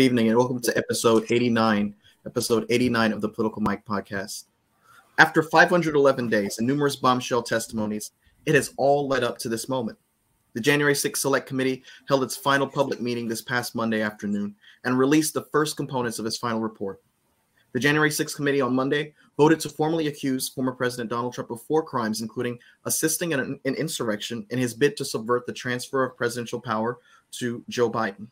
Good evening and welcome to episode 89, episode 89 of the Political Mike podcast. After 511 days and numerous bombshell testimonies, it has all led up to this moment. The January 6th Select Committee held its final public meeting this past Monday afternoon and released the first components of its final report. The January 6th Committee on Monday voted to formally accuse former President Donald Trump of four crimes, including assisting in an, an insurrection in his bid to subvert the transfer of presidential power to Joe Biden.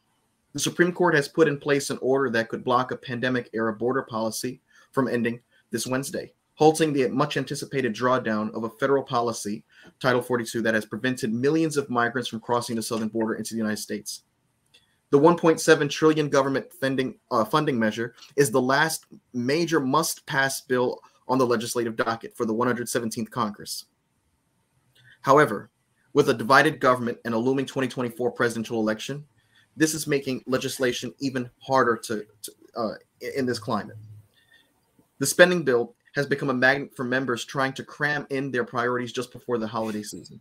The Supreme Court has put in place an order that could block a pandemic era border policy from ending this Wednesday, halting the much anticipated drawdown of a federal policy, Title 42, that has prevented millions of migrants from crossing the southern border into the United States. The 1.7 trillion government funding uh, funding measure is the last major must-pass bill on the legislative docket for the 117th Congress. However, with a divided government and a looming 2024 presidential election, this is making legislation even harder to, to uh, in this climate. The spending bill has become a magnet for members trying to cram in their priorities just before the holiday season.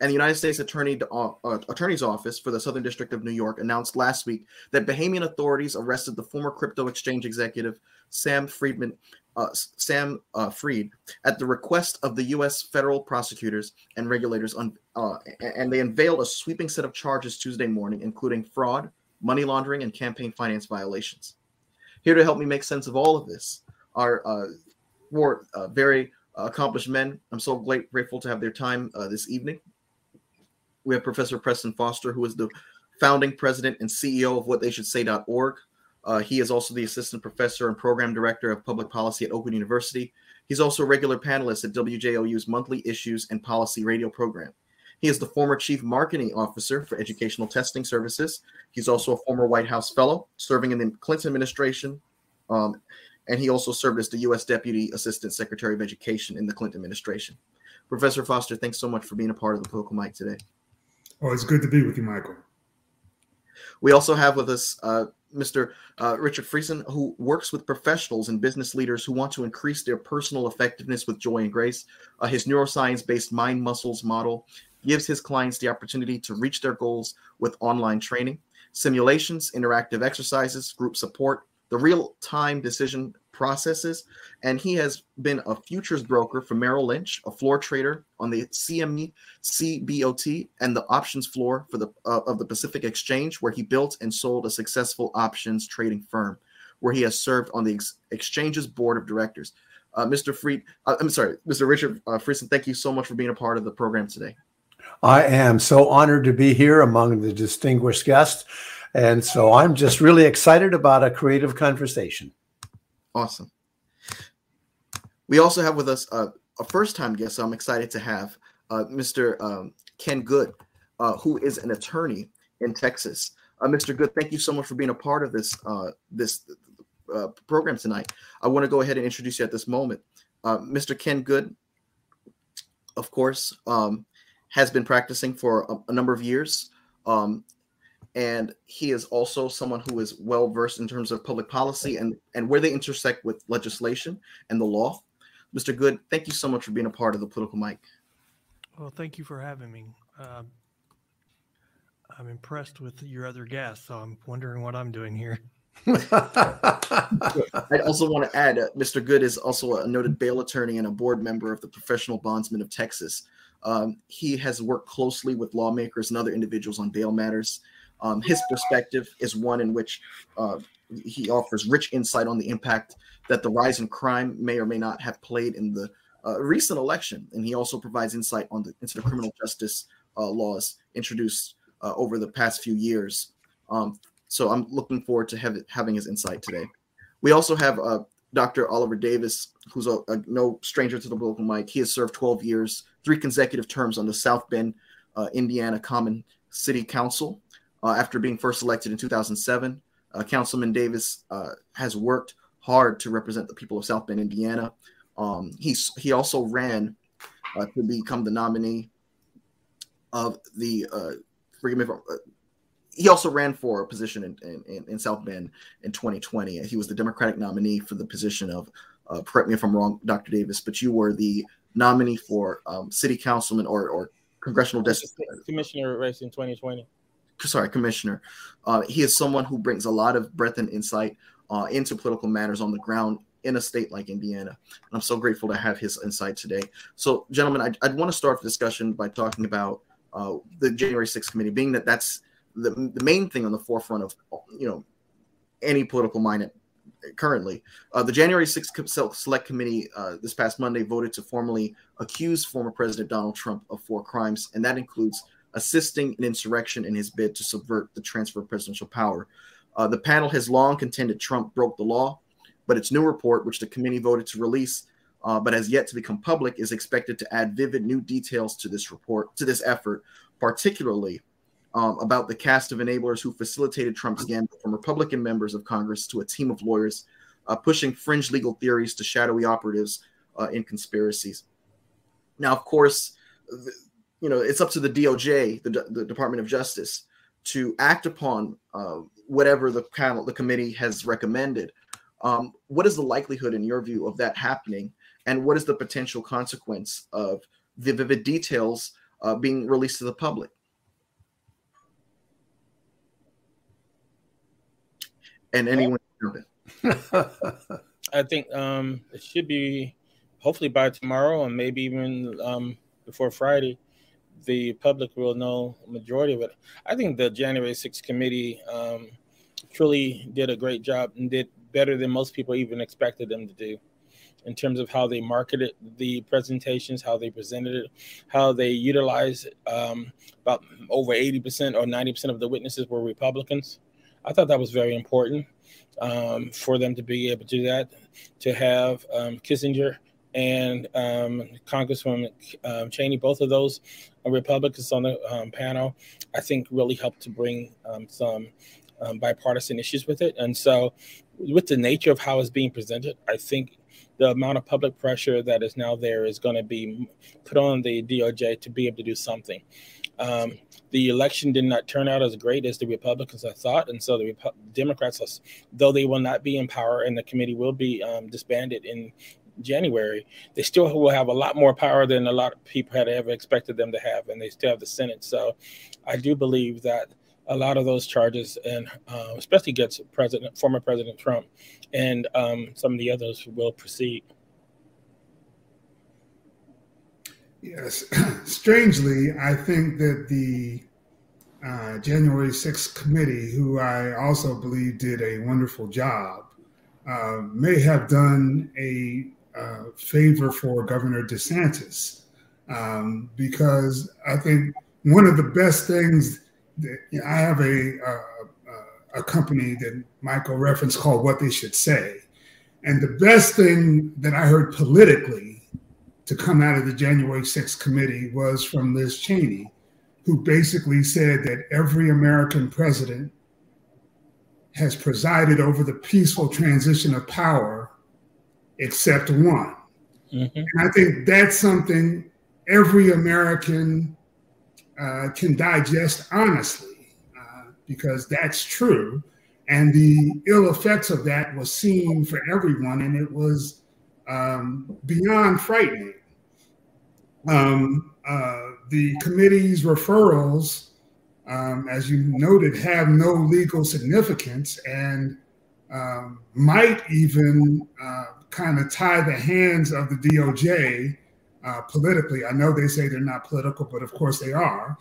And the United States Attorney uh, uh, Attorney's Office for the Southern District of New York announced last week that Bahamian authorities arrested the former crypto exchange executive Sam Friedman, uh, Sam uh, Fried, at the request of the U.S. federal prosecutors and regulators, on, uh, and they unveiled a sweeping set of charges Tuesday morning, including fraud, money laundering, and campaign finance violations. Here to help me make sense of all of this are uh, four very accomplished men. I'm so grateful to have their time this evening. We have Professor Preston Foster, who is the founding president and CEO of whattheyshouldsay.org. Uh, he is also the assistant professor and program director of public policy at Open University. He's also a regular panelist at WJOU's monthly issues and policy radio program. He is the former chief marketing officer for educational testing services. He's also a former White House fellow, serving in the Clinton administration. Um, and he also served as the U.S. Deputy Assistant Secretary of Education in the Clinton administration. Professor Foster, thanks so much for being a part of the Political Mike today. Oh, it's good to be with you, Michael. We also have with us uh, Mr. Uh, Richard Friesen, who works with professionals and business leaders who want to increase their personal effectiveness with joy and grace. Uh, his neuroscience based mind muscles model gives his clients the opportunity to reach their goals with online training, simulations, interactive exercises, group support, the real time decision processes. And he has been a futures broker for Merrill Lynch, a floor trader on the CME CBOT and the options floor for the uh, of the Pacific Exchange, where he built and sold a successful options trading firm, where he has served on the ex- exchange's board of directors. Uh, Mr. Fried, uh, I'm sorry, Mr. Richard uh, Friesen, thank you so much for being a part of the program today. I am so honored to be here among the distinguished guests. And so I'm just really excited about a creative conversation. Awesome. We also have with us uh, a first time guest, so I'm excited to have uh, Mr. Um, Ken Good, uh, who is an attorney in Texas. Uh, Mr. Good, thank you so much for being a part of this uh, this uh, program tonight. I want to go ahead and introduce you at this moment. Mr. Ken Good, of course, um, has been practicing for a, a number of years. Um, and he is also someone who is well versed in terms of public policy and and where they intersect with legislation and the law. Mr. Good, thank you so much for being a part of the political Mike. Well, thank you for having me. Uh, I'm impressed with your other guests, so I'm wondering what I'm doing here. I also want to add, uh, Mr. Good is also a noted bail attorney and a board member of the Professional Bondsmen of Texas. Um, he has worked closely with lawmakers and other individuals on bail matters. Um, his perspective is one in which uh, he offers rich insight on the impact that the rise in crime may or may not have played in the uh, recent election, and he also provides insight on the into the criminal justice uh, laws introduced uh, over the past few years. Um, so I'm looking forward to have, having his insight today. We also have uh, Dr. Oliver Davis, who's a, a, no stranger to the political Mike. He has served 12 years, three consecutive terms on the South Bend, uh, Indiana Common City Council uh, after being first elected in 2007. Uh, Councilman Davis uh, has worked hard to represent the people of South Bend, Indiana. Um, he's he also ran uh, to become the nominee of the. Uh, forgive me. If, uh, he also ran for a position in, in, in, South Bend in 2020. He was the Democratic nominee for the position of. correct me if I'm wrong, Dr. Davis, but you were the nominee for um, city councilman or, or congressional district commissioner race in 2020. Sorry, commissioner. Uh, he is someone who brings a lot of breadth and insight uh, into political matters on the ground in a state like Indiana. And I'm so grateful to have his insight today. So, gentlemen, I'd, I'd want to start the discussion by talking about uh, the January 6th committee, being that that's the, the main thing on the forefront of you know any political mind currently. Uh, the January 6th Select Committee uh, this past Monday voted to formally accuse former President Donald Trump of four crimes, and that includes assisting an insurrection in his bid to subvert the transfer of presidential power. Uh, the panel has long contended Trump broke the law, but its new report, which the committee voted to release, uh, but has yet to become public, is expected to add vivid new details to this report, to this effort, particularly um, about the cast of enablers who facilitated Trump's gambit from Republican members of Congress to a team of lawyers uh, pushing fringe legal theories to shadowy operatives uh, in conspiracies. Now, of course, you know it's up to the DOJ, the, the Department of Justice, to act upon uh, whatever the panel, the committee has recommended. Um, what is the likelihood, in your view, of that happening, and what is the potential consequence of the vivid details uh, being released to the public? And anyone, I think um, it should be hopefully by tomorrow, and maybe even um, before Friday the public will know majority of it. I think the January 6th committee um, truly did a great job and did better than most people even expected them to do in terms of how they marketed the presentations, how they presented it, how they utilized um, about over 80% or 90% of the witnesses were Republicans. I thought that was very important um, for them to be able to do that, to have um, Kinzinger and um, Congresswoman um, Cheney, both of those Republicans on the um, panel, I think really helped to bring um, some um, bipartisan issues with it. And so, with the nature of how it's being presented, I think the amount of public pressure that is now there is going to be put on the DOJ to be able to do something. Um, the election did not turn out as great as the Republicans had thought, and so the Repu- Democrats, though they will not be in power and the committee will be um, disbanded in January, they still will have a lot more power than a lot of people had ever expected them to have, and they still have the Senate. So, I do believe that a lot of those charges, and uh, especially against President, former President Trump, and um, some of the others will proceed. Yes, strangely, I think that the uh, January 6th committee, who I also believe did a wonderful job, uh, may have done a uh, favor for Governor DeSantis um, because I think one of the best things that you know, I have a, a, a company that Michael referenced called What They Should Say, and the best thing that I heard politically to come out of the January 6th committee was from Liz Cheney, who basically said that every American president has presided over the peaceful transition of power except one. Mm-hmm. And I think that's something every American uh, can digest honestly, uh, because that's true. And the ill effects of that was seen for everyone, and it was um, beyond frightening. Um, uh, the committee's referrals, um, as you noted, have no legal significance and um, might even uh, kind of tie the hands of the DOJ uh, politically. I know they say they're not political, but of course they are.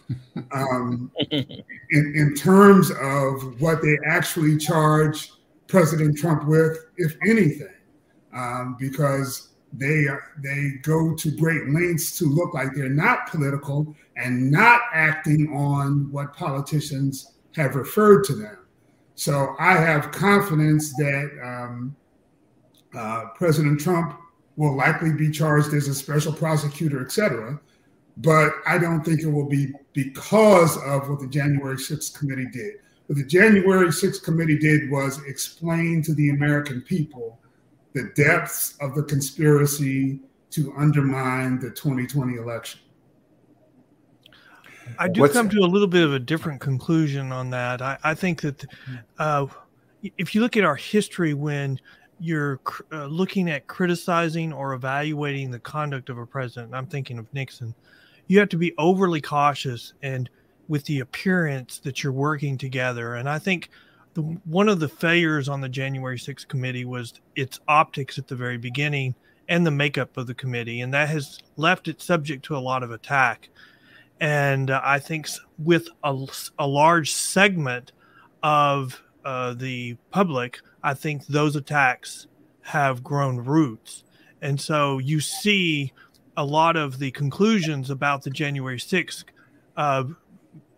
Um, in, in terms of what they actually charge President Trump with, if anything, um, because they they go to great lengths to look like they're not political and not acting on what politicians have referred to them. So I have confidence that um, uh, President Trump will likely be charged as a special prosecutor, et cetera. But I don't think it will be because of what the January 6th committee did. What the January 6th committee did was explain to the American people the depths of the conspiracy to undermine the 2020 election. I do What's come to a little bit of a different conclusion on that. I, I think that uh, if you look at our history, when you're uh, looking at criticizing or evaluating the conduct of a president, I'm thinking of Nixon, you have to be overly cautious and with the appearance that you're working together. And I think the, one of the failures on the January 6th committee was its optics at the very beginning and the makeup of the committee. And that has left it subject to a lot of attack. And uh, I think with a, a large segment of uh, the public, I think those attacks have grown roots. And so you see a lot of the conclusions about the January 6th uh,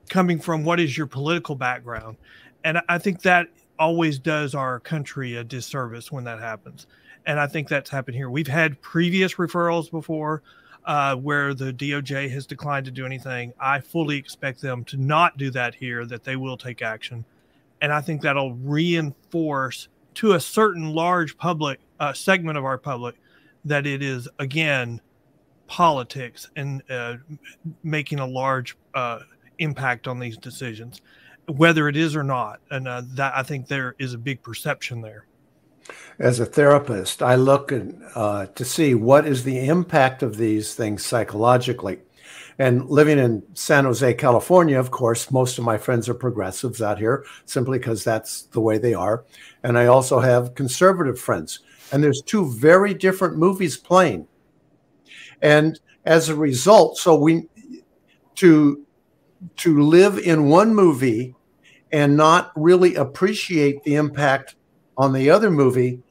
coming from what is your political background. And I think that always does our country a disservice when that happens. And I think that's happened here. We've had previous referrals before uh, where the DOJ has declined to do anything. I fully expect them to not do that here, that they will take action. And I think that'll reinforce to a certain large public uh, segment of our public that it is, again, politics and uh, making a large uh, impact on these decisions, whether it is or not. And uh, that I think there is a big perception there. As a therapist, I look uh, to see what is the impact of these things psychologically. And living in San Jose, California, of course, most of my friends are progressives out here simply because that's the way they are. And I also have conservative friends. And there's two very different movies playing. And as a result, so we to to live in one movie and not really appreciate the impact on the other movie,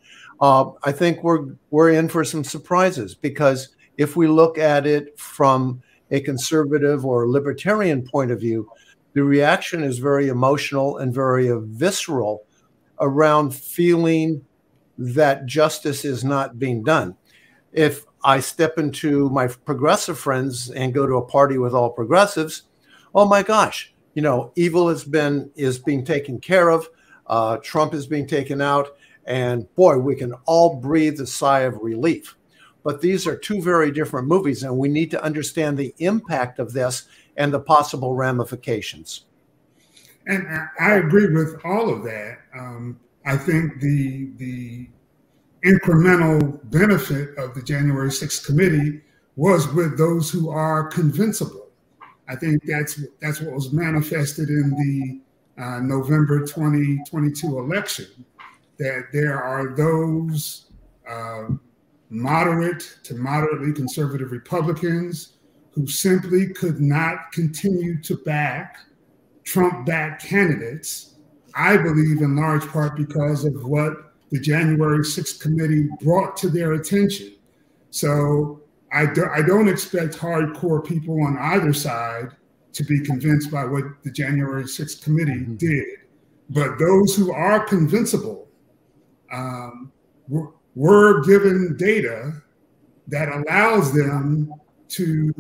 uh, I think we're we're in for some surprises because if we look at it from a conservative or libertarian point of view, the reaction is very emotional and very visceral around feeling that justice is not being done. If I step into my progressive friends and go to a party with all progressives, oh my gosh, you know, evil has been is being taken care of, uh, Trump is being taken out, and boy, we can all breathe a sigh of relief. But these are two very different movies, and we need to understand the impact of this and the possible ramifications. And I agree with all of that. Um, I think the the incremental benefit of the January 6th committee was with those who are convincible. I think that's that's what was manifested in the uh, November 2022 election. That there are those uh, moderate to moderately conservative Republicans who simply could not continue to back Trump-backed candidates. I believe in large part because of what the January 6th committee brought to their attention. So I, do, I don't expect hardcore people on either side to be convinced by what the January 6th committee mm-hmm. did. But those who are convincible um, were, given data that allows them to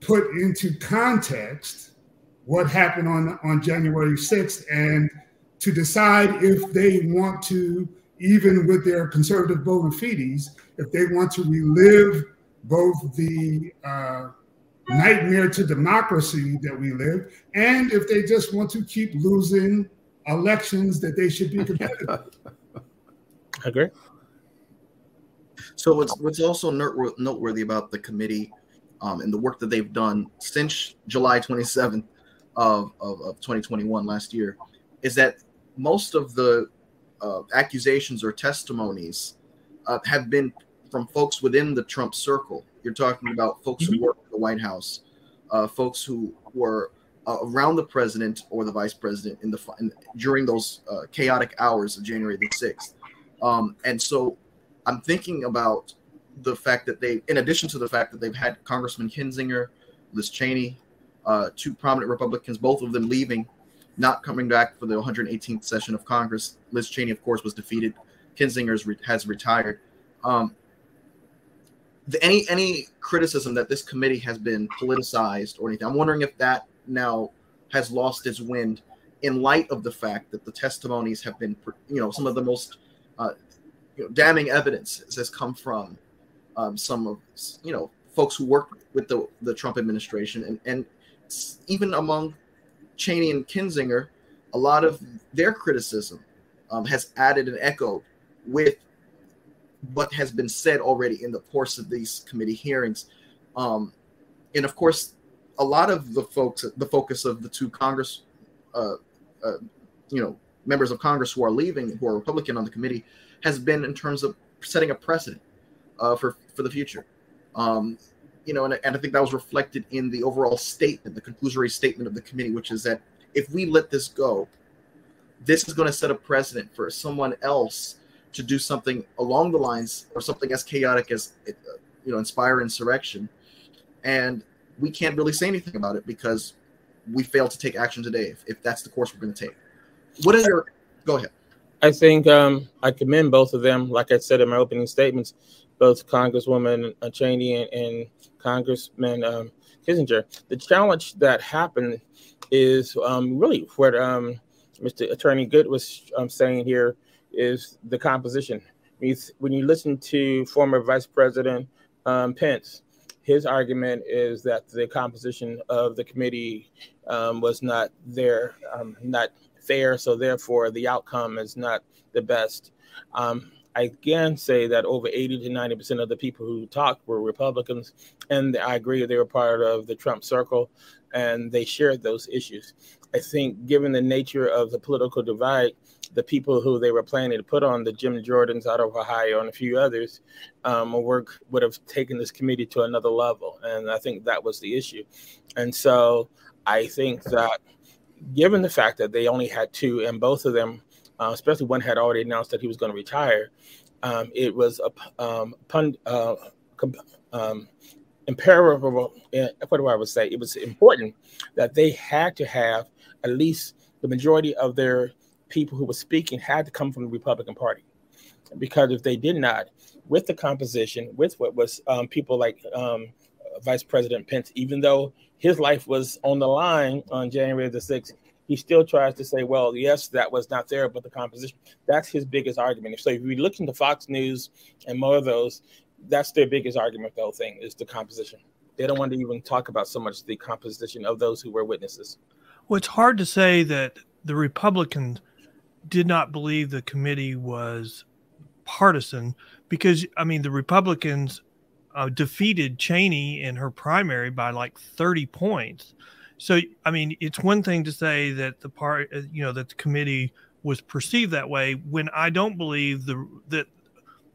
put into context what happened on, on January 6th and to decide if they want to even with their conservative bona fides, if they want to relive both the uh, nightmare to democracy that we live, and if they just want to keep losing elections that they should be competitive. I agree. So what's what's also noteworthy about the committee um, and the work that they've done since July 27th of, of, of 2021 last year is that most of the uh, accusations or testimonies uh, have been from folks within the Trump circle. You're talking about folks mm-hmm. who work at the White House, uh, folks who were uh, around the president or the vice president in the in, during those uh, chaotic hours of January the sixth. Um, and so, I'm thinking about the fact that they, in addition to the fact that they've had Congressman Kinzinger, Liz Cheney, uh, two prominent Republicans, both of them leaving not coming back for the 118th session of Congress. Liz Cheney, of course, was defeated. Kinzinger re- has retired. Um, the, any any criticism that this committee has been politicized or anything, I'm wondering if that now has lost its wind in light of the fact that the testimonies have been, you know, some of the most uh, you know, damning evidence has come from um, some of, you know, folks who work with the, the Trump administration and, and even among Cheney and Kinzinger, a lot of their criticism um, has added and echoed with what has been said already in the course of these committee hearings. Um, and of course, a lot of the folks, the focus of the two Congress, uh, uh, you know, members of Congress who are leaving, who are Republican on the committee, has been in terms of setting a precedent uh, for for the future. Um, you know, and, and I think that was reflected in the overall statement, the conclusory statement of the committee, which is that if we let this go, this is going to set a precedent for someone else to do something along the lines or something as chaotic as uh, you know inspire insurrection and we can't really say anything about it because we failed to take action today if, if that's the course we're going to take what is your go ahead. I think um, i commend both of them. Like i said in my opening statements both congresswoman cheney and, and congressman um, Kinzinger. The challenge that happened is um, really what um, mr attorney good was um, saying here is the composition. When you listen to former Vice President um, Pence, his argument is that the composition of the committee um, was not there, um, not fair, so therefore the outcome is not the best. Um, I again say that over 80 to 90 percent of the people who talked were Republicans, and I agree they were part of the Trump circle, and they shared those issues. I think, given the nature of the political divide, the people who they were planning to put on the Jim Jordans out of Ohio and a few others um, work would have taken this committee to another level, and I think that was the issue. And so I think that, given the fact that they only had two, and both of them, uh, especially one had already announced that he was going to retire, um, it was a um, pun, uh, um. Eh, what do I would say? It was important that they had to have at least the majority of their people who were speaking had to come from the Republican Party. Because if they did not, with the composition, with what was um, people like um, Vice President Pence, even though his life was on the line on January the 6th, he still tries to say, well, yes, that was not there, but the composition. That's his biggest argument. So if you look into Fox News and more of those, that's their biggest argument, the whole thing, is the composition. They don't want to even talk about so much the composition of those who were witnesses. Well, it's hard to say that the Republicans did not believe the committee was partisan because, I mean, the Republicans uh, defeated Cheney in her primary by like 30 points. So, I mean, it's one thing to say that the part, uh, you know, that the committee was perceived that way when I don't believe the that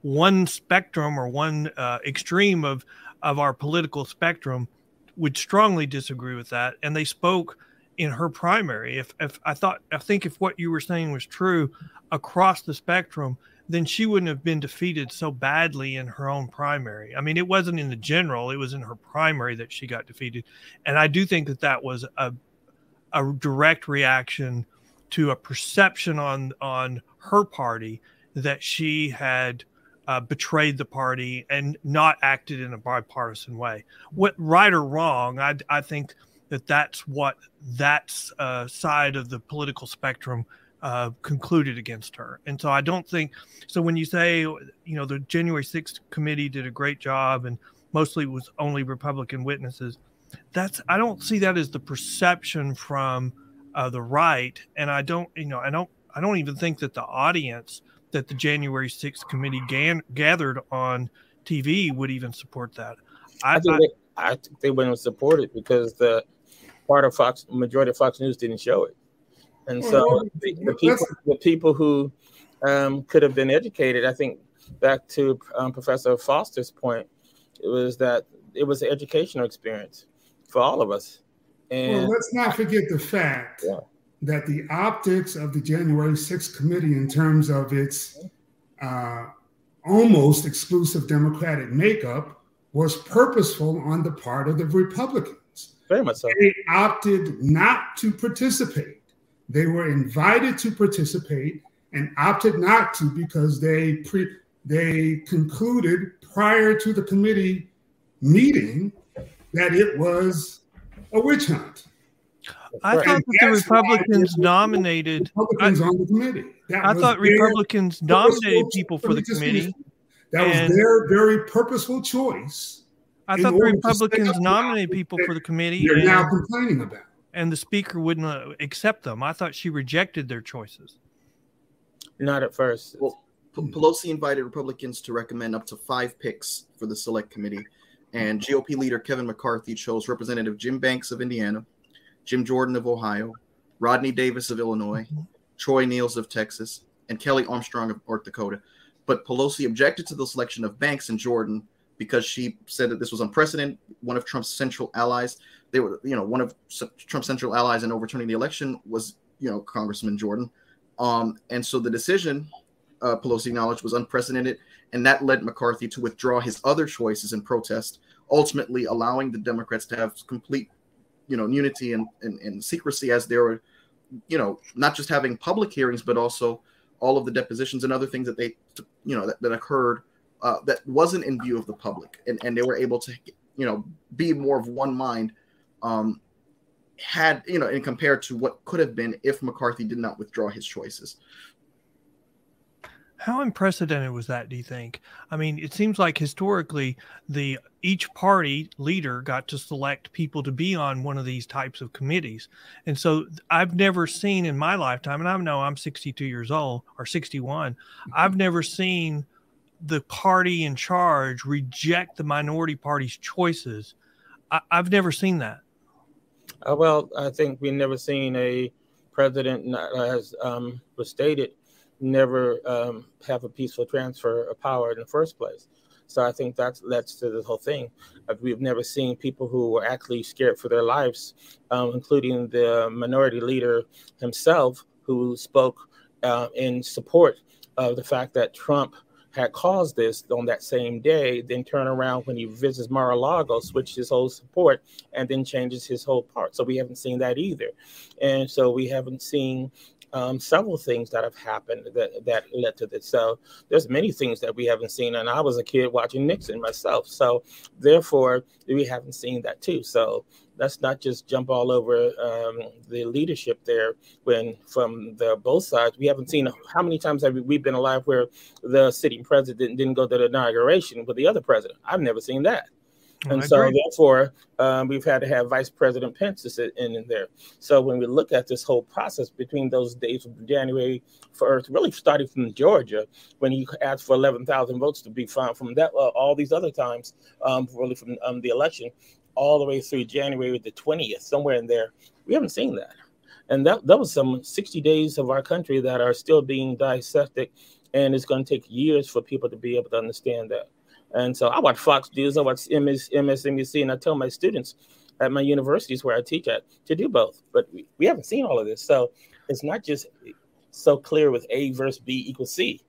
one spectrum or one uh, extreme of of our political spectrum would strongly disagree with that, and they spoke in her primary. If if I thought I think if what you were saying was true across the spectrum, then she wouldn't have been defeated so badly in her own primary. I mean, it wasn't in the general; it was in her primary that she got defeated, and I do think that that was a a direct reaction to a perception on on her party that she had uh, betrayed the party and not acted in a bipartisan way. What right or wrong, I I think that that's what that uh, side of the political spectrum uh, concluded against her. And so I don't think so. When you say, you know, the January 6th committee did a great job and mostly was only Republican witnesses, that's I don't see that as the perception from uh, the right. And I don't, you know, I don't, I don't even think that the audience that the January 6th committee gan- gathered on TV would even support that. I, I think, I, they, I think they wouldn't support it because the part of Fox, majority of Fox News didn't show it, and so the, people, the people who um, could have been educated, I think, back to um, Professor Foster's point, it was that it was an educational experience for all of us. And well, let's not forget the fact yeah. that the optics of the January 6th committee, in terms of its uh, almost exclusive Democratic makeup, was purposeful on the part of the Republicans. Very much so. They opted not to participate. They were invited to participate and opted not to because they pre they concluded prior to the committee meeting that it was a witch hunt. I thought that the Republicans nominated Republicans I, on the committee. That I thought Republicans nominated people for the committee. That was their very purposeful choice I thought the Republicans nominated people for the committee. You're now complaining about. And the speaker wouldn't uh, accept them. I thought she rejected their choices. Not at first. Well, Pelosi invited Republicans to recommend up to five picks for the select committee. and GOP leader Kevin McCarthy chose Representative Jim Banks of Indiana, Jim Jordan of Ohio, Rodney Davis of Illinois, mm-hmm. Troy Nehls of Texas, and Kelly Armstrong of North Dakota. But Pelosi objected to the selection of Banks and Jordan because she said that this was unprecedented. One of Trump's central allies, they were, you know, one of Trump's central allies in overturning the election was, you know, Congressman Jordan. Um, and so the decision, uh, Pelosi acknowledged, was unprecedented, and that led McCarthy to withdraw his other choices in protest, ultimately allowing the Democrats to have complete, you know, unity and, and, and secrecy as they were, you know, not just having public hearings, but also all of the depositions and other things that they, you know, that, that occurred uh, that wasn't in view of the public, and, and they were able to, you know, be more of one mind. Um, had you know, and compared to what could have been if McCarthy did not withdraw his choices. How unprecedented was that? Do you think? I mean, it seems like historically, the each party leader got to select people to be on one of these types of committees, and so I've never seen in my lifetime, and I know I'm 62 years old or 61. I've never seen the party in charge reject the minority party's choices. I, have never seen that. Uh, well, I think we've never seen a president, as um, was stated, never um, have a peaceful transfer of power in the first place. So I think that's that's to the whole thing. Uh, we've never seen people who were actually scared for their lives, um, including the minority leader himself, who spoke uh, in support of the fact that Trump had caused this on that same day, then turn around when he visits Mar-a-Lago, switch his whole support, and then changes his whole part. So we haven't seen that either. And so we haven't seen um, several things that have happened that, that led to this. So there's many things that we haven't seen. And I was a kid watching Nixon myself. So therefore, we haven't seen that too. So let's not just jump all over um, the leadership there when from the both sides. We haven't seen how many times have we been alive where the sitting president didn't go to the inauguration with the other president. I've never seen that. And I so agree. therefore um, we've had to have vice president pence to sit in, in there. So when we look at this whole process between those days of january 1st really starting from georgia when you asked for 11000 votes to be found from that uh, all these other times um, really from um, the election all the way through January the 20th, somewhere in there. We haven't seen that. And that, that was some 60 days of our country that are still being dissected. And it's going to take years for people to be able to understand that. And so I watch Fox News, I watch MS, MSNBC, and I tell my students at my universities where I teach at to do both. But we, we haven't seen all of this. So it's not just so clear with A versus B equals C.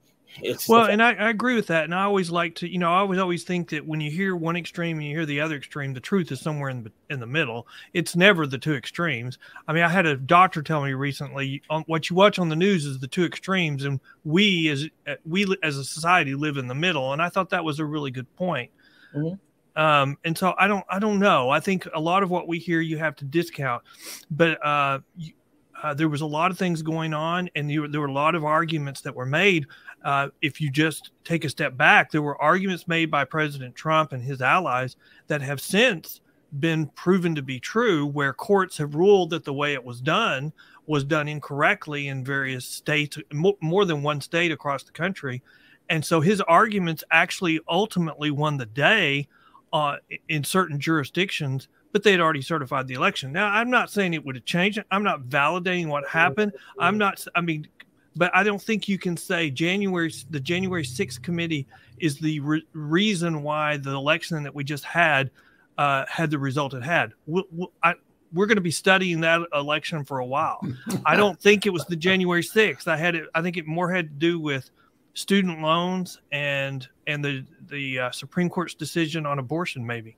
It's well, and I, I, agree with that. And I always like to, you know, I always always think that when you hear one extreme and you hear the other extreme, the truth is somewhere in the in the middle. It's never the two extremes. I mean, I had a doctor tell me recently, on, what you watch on the news is the two extremes, and we as uh, we as a society live in the middle. And I thought that was a really good point. Mm-hmm. Um, and so I don't I don't know. I think a lot of what we hear you have to discount, but uh, you, uh, there was a lot of things going on, and there, there were a lot of arguments that were made uh, if you just take a step back, there were arguments made by President Trump and his allies that have since been proven to be true, where courts have ruled that the way it was done was done incorrectly in various states, more than one state across the country. And so his arguments actually ultimately won the day uh, in certain jurisdictions, but they had already certified the election. Now, I'm not saying it would have changed. I'm not validating what happened. I'm not, I mean, but I don't think you can say January the January 6th committee is the re- reason why the election that we just had uh, had the result it had. We'll, we'll, I, we're going to be studying that election for a while. I don't think it was the January 6th. I had it. I think it more had to do with student loans and and the the uh, Supreme Court's decision on abortion, maybe.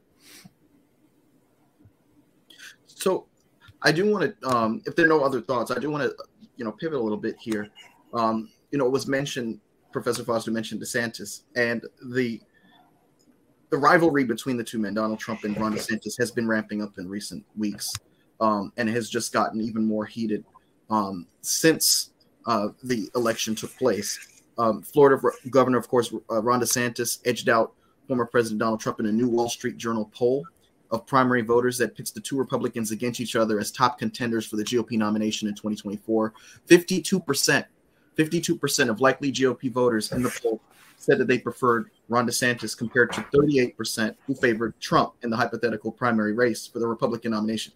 So, I do want to, um, if there are no other thoughts, I do want to you know pivot a little bit here. Um, you know, it was mentioned. Professor Foster mentioned DeSantis and the the rivalry between the two men, Donald Trump and Ron DeSantis, has been ramping up in recent weeks, um, and has just gotten even more heated um, since uh, the election took place. Um, Florida Governor, of course, uh, Ron DeSantis edged out former President Donald Trump in a new Wall Street Journal poll of primary voters that pits the two Republicans against each other as top contenders for the GOP nomination in 2024. 52%, 52% of likely GOP voters in the poll said that they preferred Ron DeSantis, compared to 38% who favored Trump in the hypothetical primary race for the Republican nomination.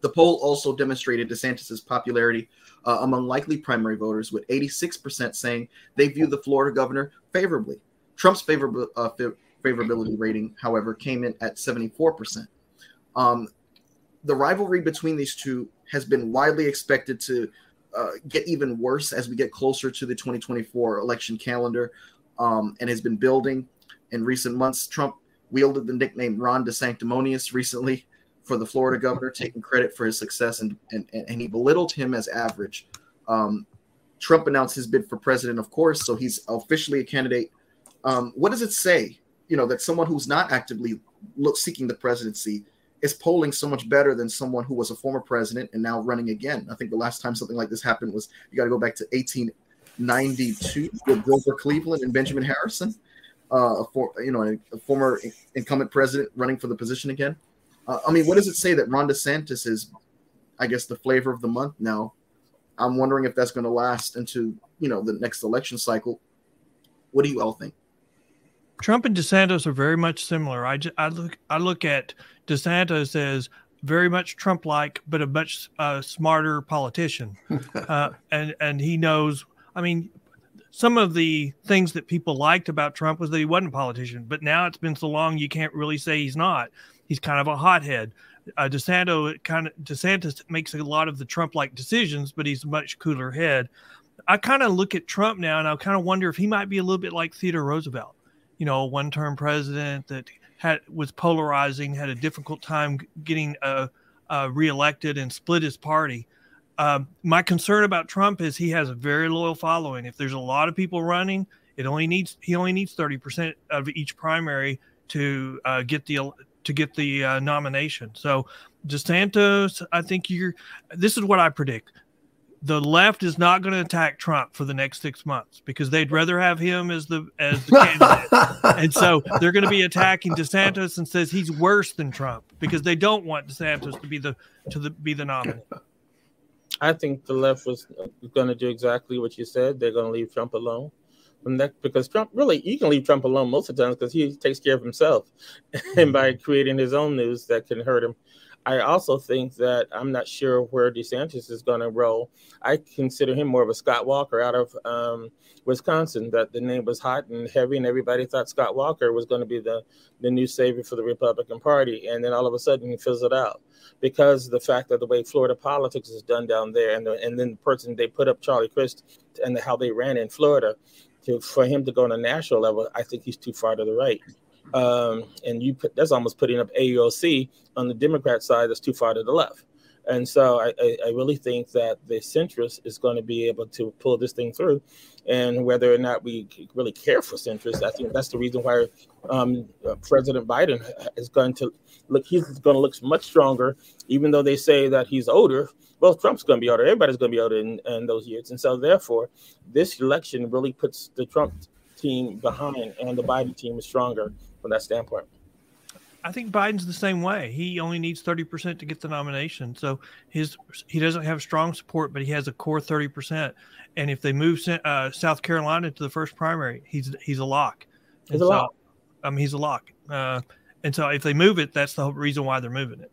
The poll also demonstrated DeSantis's popularity uh, among likely primary voters, with 86% saying they view the Florida governor favorably. Trump's favorab- uh, favorability rating, however, came in at 74%. Um, the rivalry between these two has been widely expected to uh, get even worse as we get closer to the 2024 election calendar um, and has been building in recent months. Trump wielded the nickname Ron DeSanctimonious recently for the Florida governor, taking credit for his success, and, and, and he belittled him as average. Um, Trump announced his bid for president, of course, so he's officially a candidate. Um, what does it say, you know, that someone who's not actively look, seeking the presidency is polling so much better than someone who was a former president and now running again? I think the last time something like this happened was you got to go back to 1892 with Grover Cleveland and Benjamin Harrison, uh, a for, you know, a, a former incumbent president running for the position again. Uh, I mean, what does it say that Ron DeSantis is, I guess, the flavor of the month now? I'm wondering if that's going to last into you know the next election cycle. What do you all think? Trump and DeSantis are very much similar. I, I look I look at DeSantis as very much Trump-like, but a much uh, smarter politician, uh, and and he knows. I mean, some of the things that people liked about Trump was that he wasn't a politician, but now it's been so long you can't really say he's not he's kind of a hothead. Uh, DeSanto kind of DeSantis makes a lot of the Trump-like decisions, but he's a much cooler head. I kind of look at Trump now, and I kind of wonder if he might be a little bit like Theodore Roosevelt, you know, one-term president that had was polarizing, had a difficult time getting uh, uh, reelected, and split his party. Um, my concern about Trump is he has a very loyal following. If there's a lot of people running, it only needs he only needs thirty percent of each primary to uh, get the to get the uh, nomination. So DeSantis, I think you're. This is what I predict. The left is not going to attack Trump for the next six months because they'd rather have him as the as the candidate, and so they're going to be attacking DeSantis and says he's worse than Trump because they don't want DeSantis to be the to the, be the nominee. I think the left was going to do exactly what you said. They're going to leave Trump alone from that because Trump really you can leave Trump alone most of the time because he takes care of himself, and by creating his own news that can hurt him. I also think that I'm not sure where DeSantis is going to roll. I consider him more of a Scott Walker out of um, Wisconsin. That the name was hot and heavy, and everybody thought Scott Walker was going to be the the new savior for the Republican Party, and then all of a sudden he fizzled out because the fact of the way Florida politics is done down there, and the, and then the person they put up Charlie Crist and how they ran in Florida to, for him to go on a national level, I think he's too far to the right. Um, and you put, that's almost putting up AOC on the Democrat side that's too far to the left. And so I, I, I really think that the centrist is going to be able to pull this thing through. And whether or not we really care for centrists, I think that's the reason why um, uh, President Biden is going to look, he's going to look much stronger, even though they say that he's older well, Trump's going to be older. Everybody's going to be older in, in those years. And so, therefore, this election really puts the Trump team behind, and the Biden team is stronger from that standpoint. I think Biden's the same way. He only needs 30% to get the nomination. So his he doesn't have strong support, but he has a core 30%. And if they move uh, South Carolina to the first primary, he's he's a lock. He's a lock. I mean, he's a lock. Uh, and so if they move it, that's the reason why they're moving it.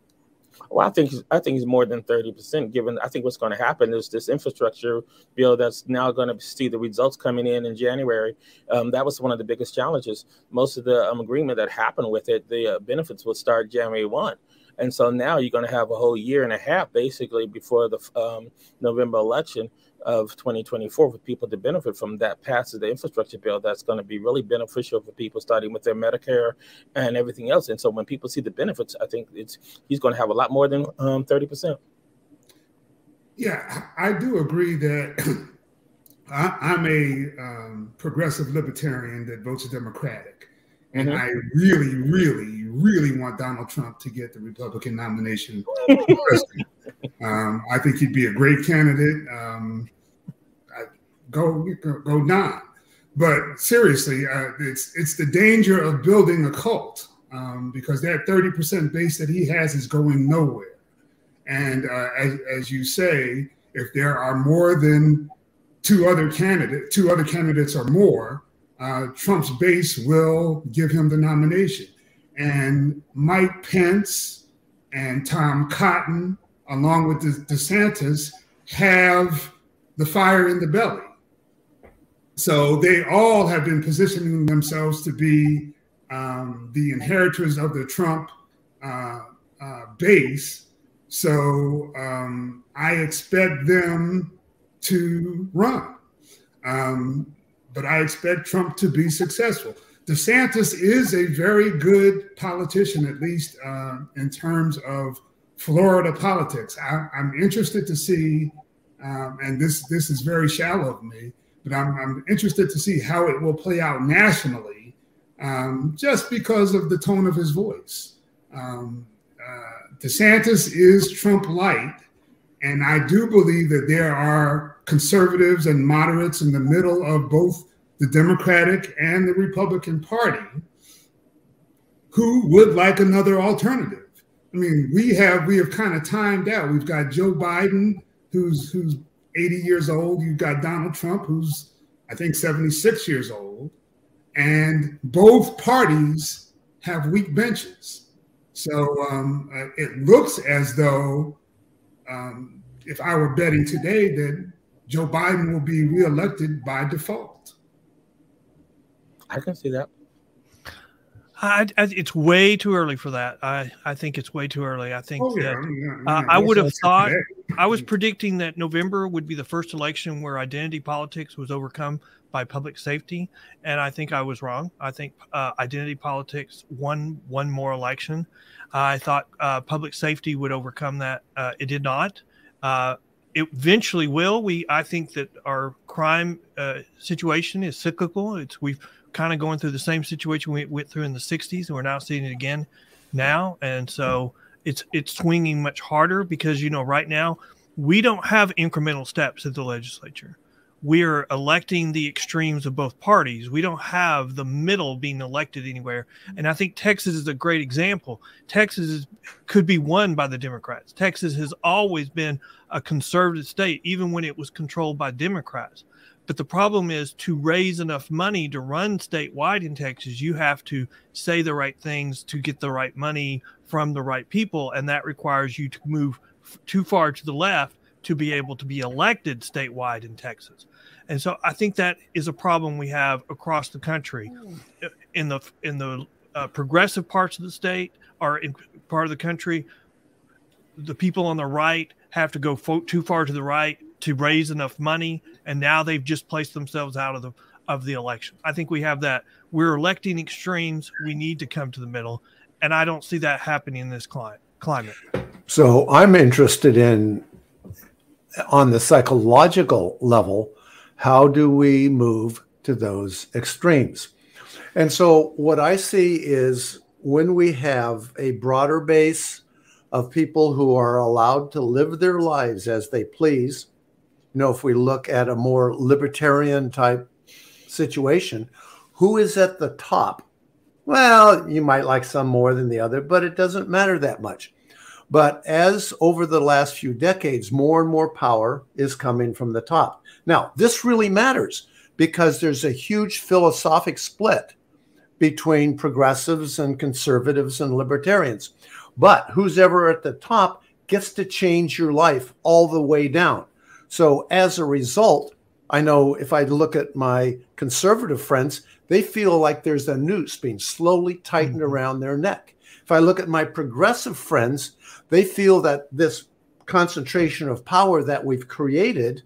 Well, I think I think he's more than thirty percent. Given I think what's going to happen is this infrastructure bill that's now going to see the results coming in in January. Um, that was one of the biggest challenges. Most of the um, agreement that happened with it, the uh, benefits will start January one. And so now you're going to have a whole year and a half basically before the um, November election of 2024 for people to benefit from that passes the infrastructure bill that's going to be really beneficial for people starting with their medicare and everything else. And so when people see the benefits i think it's he's going to have a lot more than um, 30% yeah i do agree that I, am a um, progressive libertarian that votes democratic. And mm-hmm. I really, really, really want Donald Trump to get the Republican nomination. um, I think he'd be a great candidate. Um, go, go, go Don. But seriously, uh, it's it's the danger of building a cult um, because that thirty percent base that he has is going nowhere. And uh, as, as you say, if there are more than two other candidate, two other candidates or more, uh, Trump's base will give him the nomination. And Mike Pence and Tom Cotton, along with the DeSantis, have the fire in the belly. So they all have been positioning themselves to be um, the inheritors of the Trump uh, uh, base. So um, I expect them to run. Um, but I expect Trump to be successful. DeSantis is a very good politician, at least uh, in terms of Florida politics. I, am interested to see, um, and this this is very shallow of me, but I'm, I'm interested to see how it will play out nationally, um, just because of the tone of his voice. Um, uh, DeSantis is Trump light, and I do believe that there are conservatives and moderates in the middle of both the Democratic and the Republican Party who would like another alternative. I mean, we have we have kind of timed out. We've got Joe Biden, who's who's 80 years old. You've got Donald Trump, who's I think 76 years old, and both parties have weak benches. So um, uh, it looks as though, um, if I were betting today, that Joe Biden will be reelected by default. I can see that. I, I, it's way too early for that. I, I think it's way too early. I think oh, yeah, that yeah, yeah, uh, I would have thought I was predicting that November would be the first election where identity politics was overcome by public safety, and I think I was wrong. I think uh, identity politics won one more election. I thought uh, public safety would overcome that. Uh, it did not. Uh, it eventually will. We I think that our crime uh, situation is cyclical. It's we've kind of going through the same situation we went through in the 60s and we're now seeing it again now and so it's it's swinging much harder because you know right now we don't have incremental steps at the legislature we are electing the extremes of both parties. We don't have the middle being elected anywhere. And I think Texas is a great example. Texas is, could be won by the Democrats. Texas has always been a conservative state, even when it was controlled by Democrats. But the problem is to raise enough money to run statewide in Texas, you have to say the right things to get the right money from the right people. And that requires you to move too far to the left to be able to be elected statewide in Texas. And so I think that is a problem we have across the country. In the in the uh, progressive parts of the state or in part of the country, the people on the right have to go fo- too far to the right to raise enough money, and now they've just placed themselves out of the of the election. I think we have that. We're electing extremes. We need to come to the middle, and I don't see that happening in this climate. Climate. So I'm interested in on the psychological level how do we move to those extremes? And so, what I see is when we have a broader base of people who are allowed to live their lives as they please, you know, if we look at a more libertarian type situation, who is at the top? Well, you might like some more than the other, but it doesn't matter that much. But as over the last few decades, more and more power is coming from the top. Now, this really matters because there's a huge philosophic split between progressives and conservatives and libertarians. But who's ever at the top gets to change your life all the way down. So as a result, I know if I look at my conservative friends, they feel like there's a noose being slowly tightened mm-hmm. around their neck. If I look at my progressive friends, they feel that this concentration of power that we've created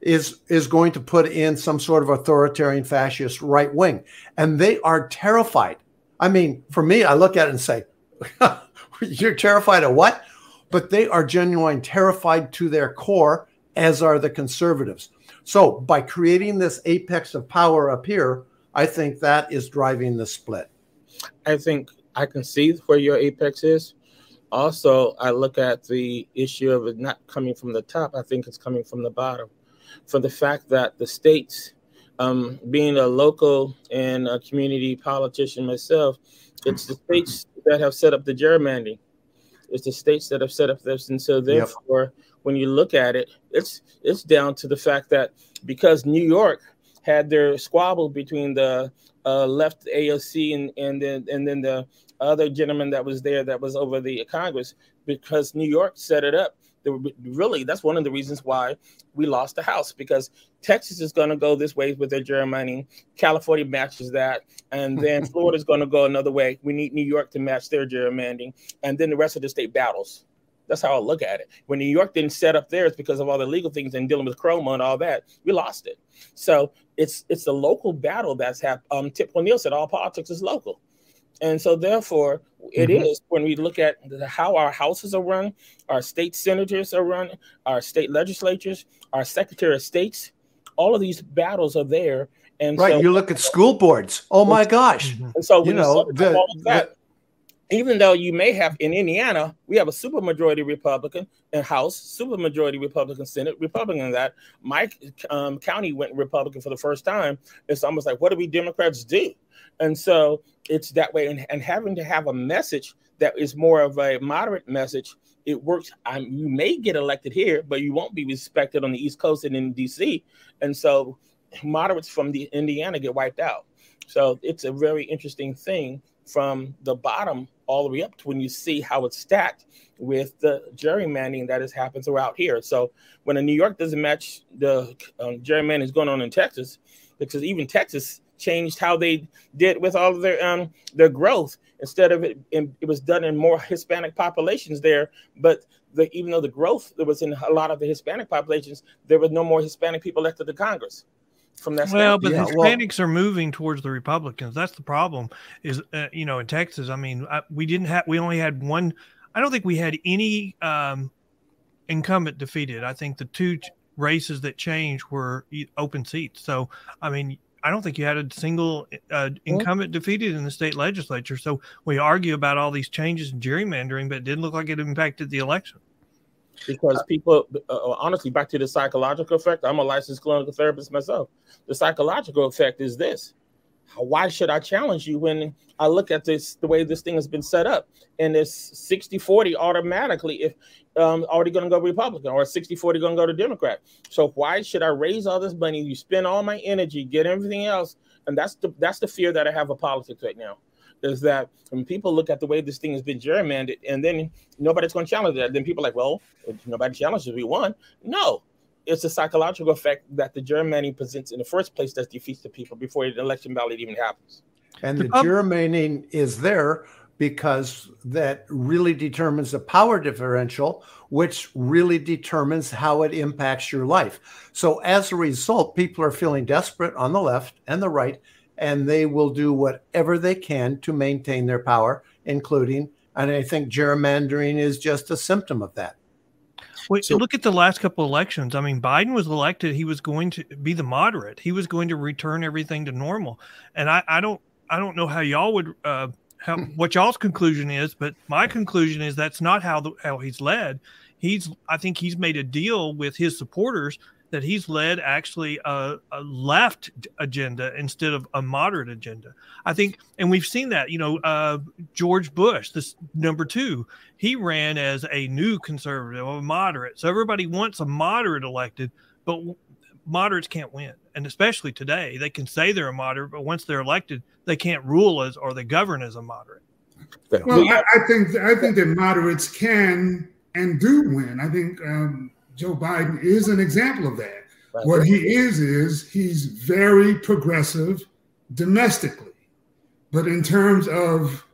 is is going to put in some sort of authoritarian fascist right wing and they are terrified i mean for me i look at it and say you're terrified of what but they are genuinely terrified to their core as are the conservatives. So by creating this apex of power up here i think that is driving the split. I think i can see where your apex is. Also i look at the issue of it not coming from the top. I think it's coming from the bottom. For the fact that the states, um, being a local and a community politician myself, it's the states that have set up the gerrymandering. It's the states that have set up this, and so therefore, yep. when you look at it, it's it's down to the fact that because New York had their squabble between the uh, left AOC and and then and then the other gentleman that was there that was over the Congress because New York set it up. Really, that's one of the reasons why we lost the House because Texas is going to go this way with their gerrymandering. California matches that, and then Florida is going to go another way. We need New York to match their gerrymandering, and then the rest of the state battles. That's how I look at it. When New York didn't set up theirs because of all the legal things and dealing with Cuomo and all that, we lost it. So it's it's the local battle that's happened. Um, Tip O'Neill said all politics is local. And so, therefore, it mm-hmm. is when we look at the, how our houses are run, our state senators are run, our state legislatures, our secretary of states, all of these battles are there. And right, so, you look at school boards. Oh my gosh! Mm-hmm. And so, you know, the, that, even though you may have in Indiana, we have a supermajority Republican in House, supermajority Republican Senate, Republican that. My um, county went Republican for the first time. It's almost like, what do we Democrats do? And so it's that way. And, and having to have a message that is more of a moderate message, it works. I'm, you may get elected here, but you won't be respected on the East Coast and in DC. And so moderates from the Indiana get wiped out. So it's a very interesting thing from the bottom all the way up to when you see how it's stacked with the gerrymandering that has happened throughout here. So when a New York doesn't match the um, gerrymandering is going on in Texas, because even Texas changed how they did with all of their um, their growth. Instead of it, it was done in more Hispanic populations there, but the, even though the growth that was in a lot of the Hispanic populations, there was no more Hispanic people elected to Congress from that. Well, but yeah, Hispanics well, are moving towards the Republicans. That's the problem. Is uh, you know in Texas, I mean, I, we didn't have we only had one. I don't think we had any um, incumbent defeated. I think the two races that changed were open seats. So I mean, I don't think you had a single uh, incumbent defeated in the state legislature. So we argue about all these changes in gerrymandering, but it didn't look like it impacted the election because people uh, uh, honestly back to the psychological effect i'm a licensed clinical therapist myself. The psychological effect is this. Why should i challenge you when i look at this the way this thing has been set up? And it's 60 40 automatically if um, already going to go republican or 60 40 going to go to democrat. So why should i raise all this money? You spend all my energy get everything else. And that's the that's the fear that i have of politics right now is that when people look at the way this thing has been gerrymandered and then nobody's going to challenge that, then people are like, well, nobody challenges, we won. No, it's a psychological effect that the gerrymandering presents in the first place that defeats the people before an election ballot even happens. And the um, gerrymandering is there because that really determines the power differential, which really determines how it impacts your life. So as a result, people are feeling desperate on the left and the right and they will do whatever they can to maintain their power, including, and I think gerrymandering is just a symptom of that. Well, so, look at the last couple elections. I mean, Biden was elected; he was going to be the moderate. He was going to return everything to normal. And I, I don't, I don't know how y'all would, uh, how what y'all's conclusion is, but my conclusion is that's not how the, how he's led. He's, I think he's made a deal with his supporters that he's led actually a, a, left agenda instead of a moderate agenda. I think, and we've seen that, you know, uh, George Bush, this number two, he ran as a new conservative, a moderate. So everybody wants a moderate elected, but moderates can't win. And especially today, they can say they're a moderate, but once they're elected, they can't rule as or they govern as a moderate. Well, I, I think I think that moderates can and do win. I think um, Joe Biden is an example of that. Right. What he is is he's very progressive domestically, but in terms of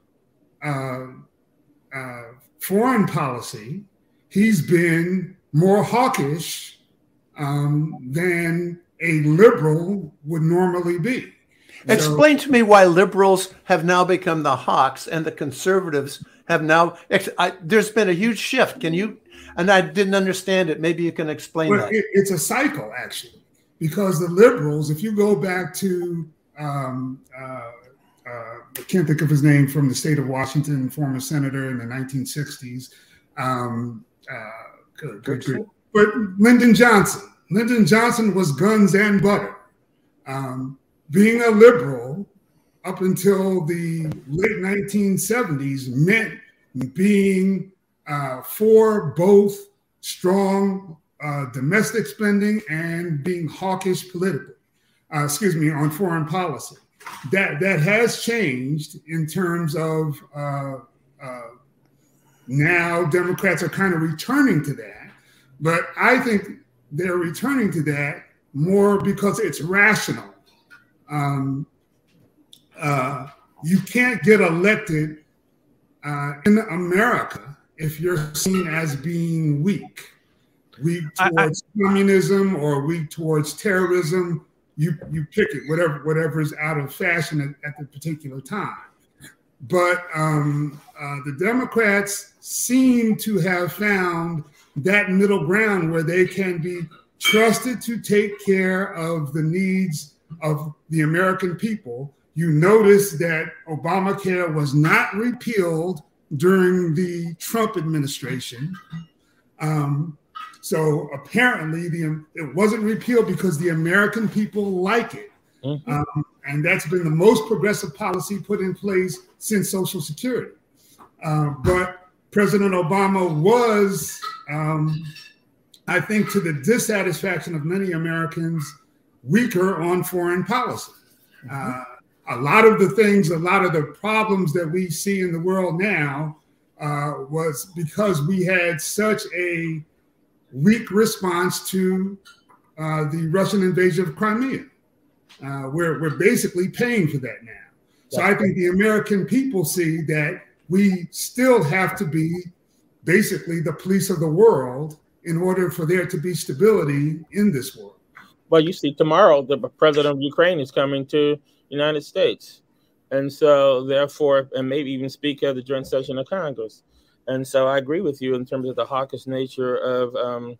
uh, uh, foreign policy, he's been more hawkish um, than a liberal would normally be. Explain so, to me why liberals have now become the hawks and the conservatives have now. I, there's been a huge shift. Can you and I didn't understand it. Maybe you can explain well, that. It, it's a cycle, actually, because the liberals, if you go back to, um, uh, uh, I can't think of his name from the state of Washington, former senator in the 1960s, um, uh, good, good, good. but Lyndon Johnson. Lyndon Johnson was guns and butter. Um, being a liberal up until the late 1970s meant being uh, for both strong uh, domestic spending and being hawkish politically. uh, excuse me, on foreign policy. That that has changed in terms of uh, uh, now Democrats are kind of returning to that, but I think they're returning to that more because it's rational. Um, uh, you can't get elected in America if you're seen as being weak, weak towards I, I, communism or weak towards terrorism. You you pick it, whatever whatever is out of fashion at, at the particular time. But um, uh, the Democrats seem to have found that middle ground where they can be trusted to take care of the needs of the American people. You notice that Obamacare was not repealed during the Trump administration. Um, so apparently, the it wasn't repealed because the American people like it, mm-hmm. um, and that's been the most progressive policy put in place since Social Security. Uh, but President Obama was, um, I think, to the dissatisfaction of many Americans, weaker on foreign policy. Mm-hmm. Uh, a lot of the things, a lot of the problems that we see in the world now uh, was because we had such a weak response to uh, the Russian invasion of Crimea. Uh, we're, we're basically paying for that now. So I think the American people see that we still have to be basically the police of the world in order for there to be stability in this world. Well, you see, tomorrow the president of Ukraine is coming to United States. And so, therefore, and maybe even speak at the joint session of Congress. And so, I agree with you in terms of the hawkish nature of um,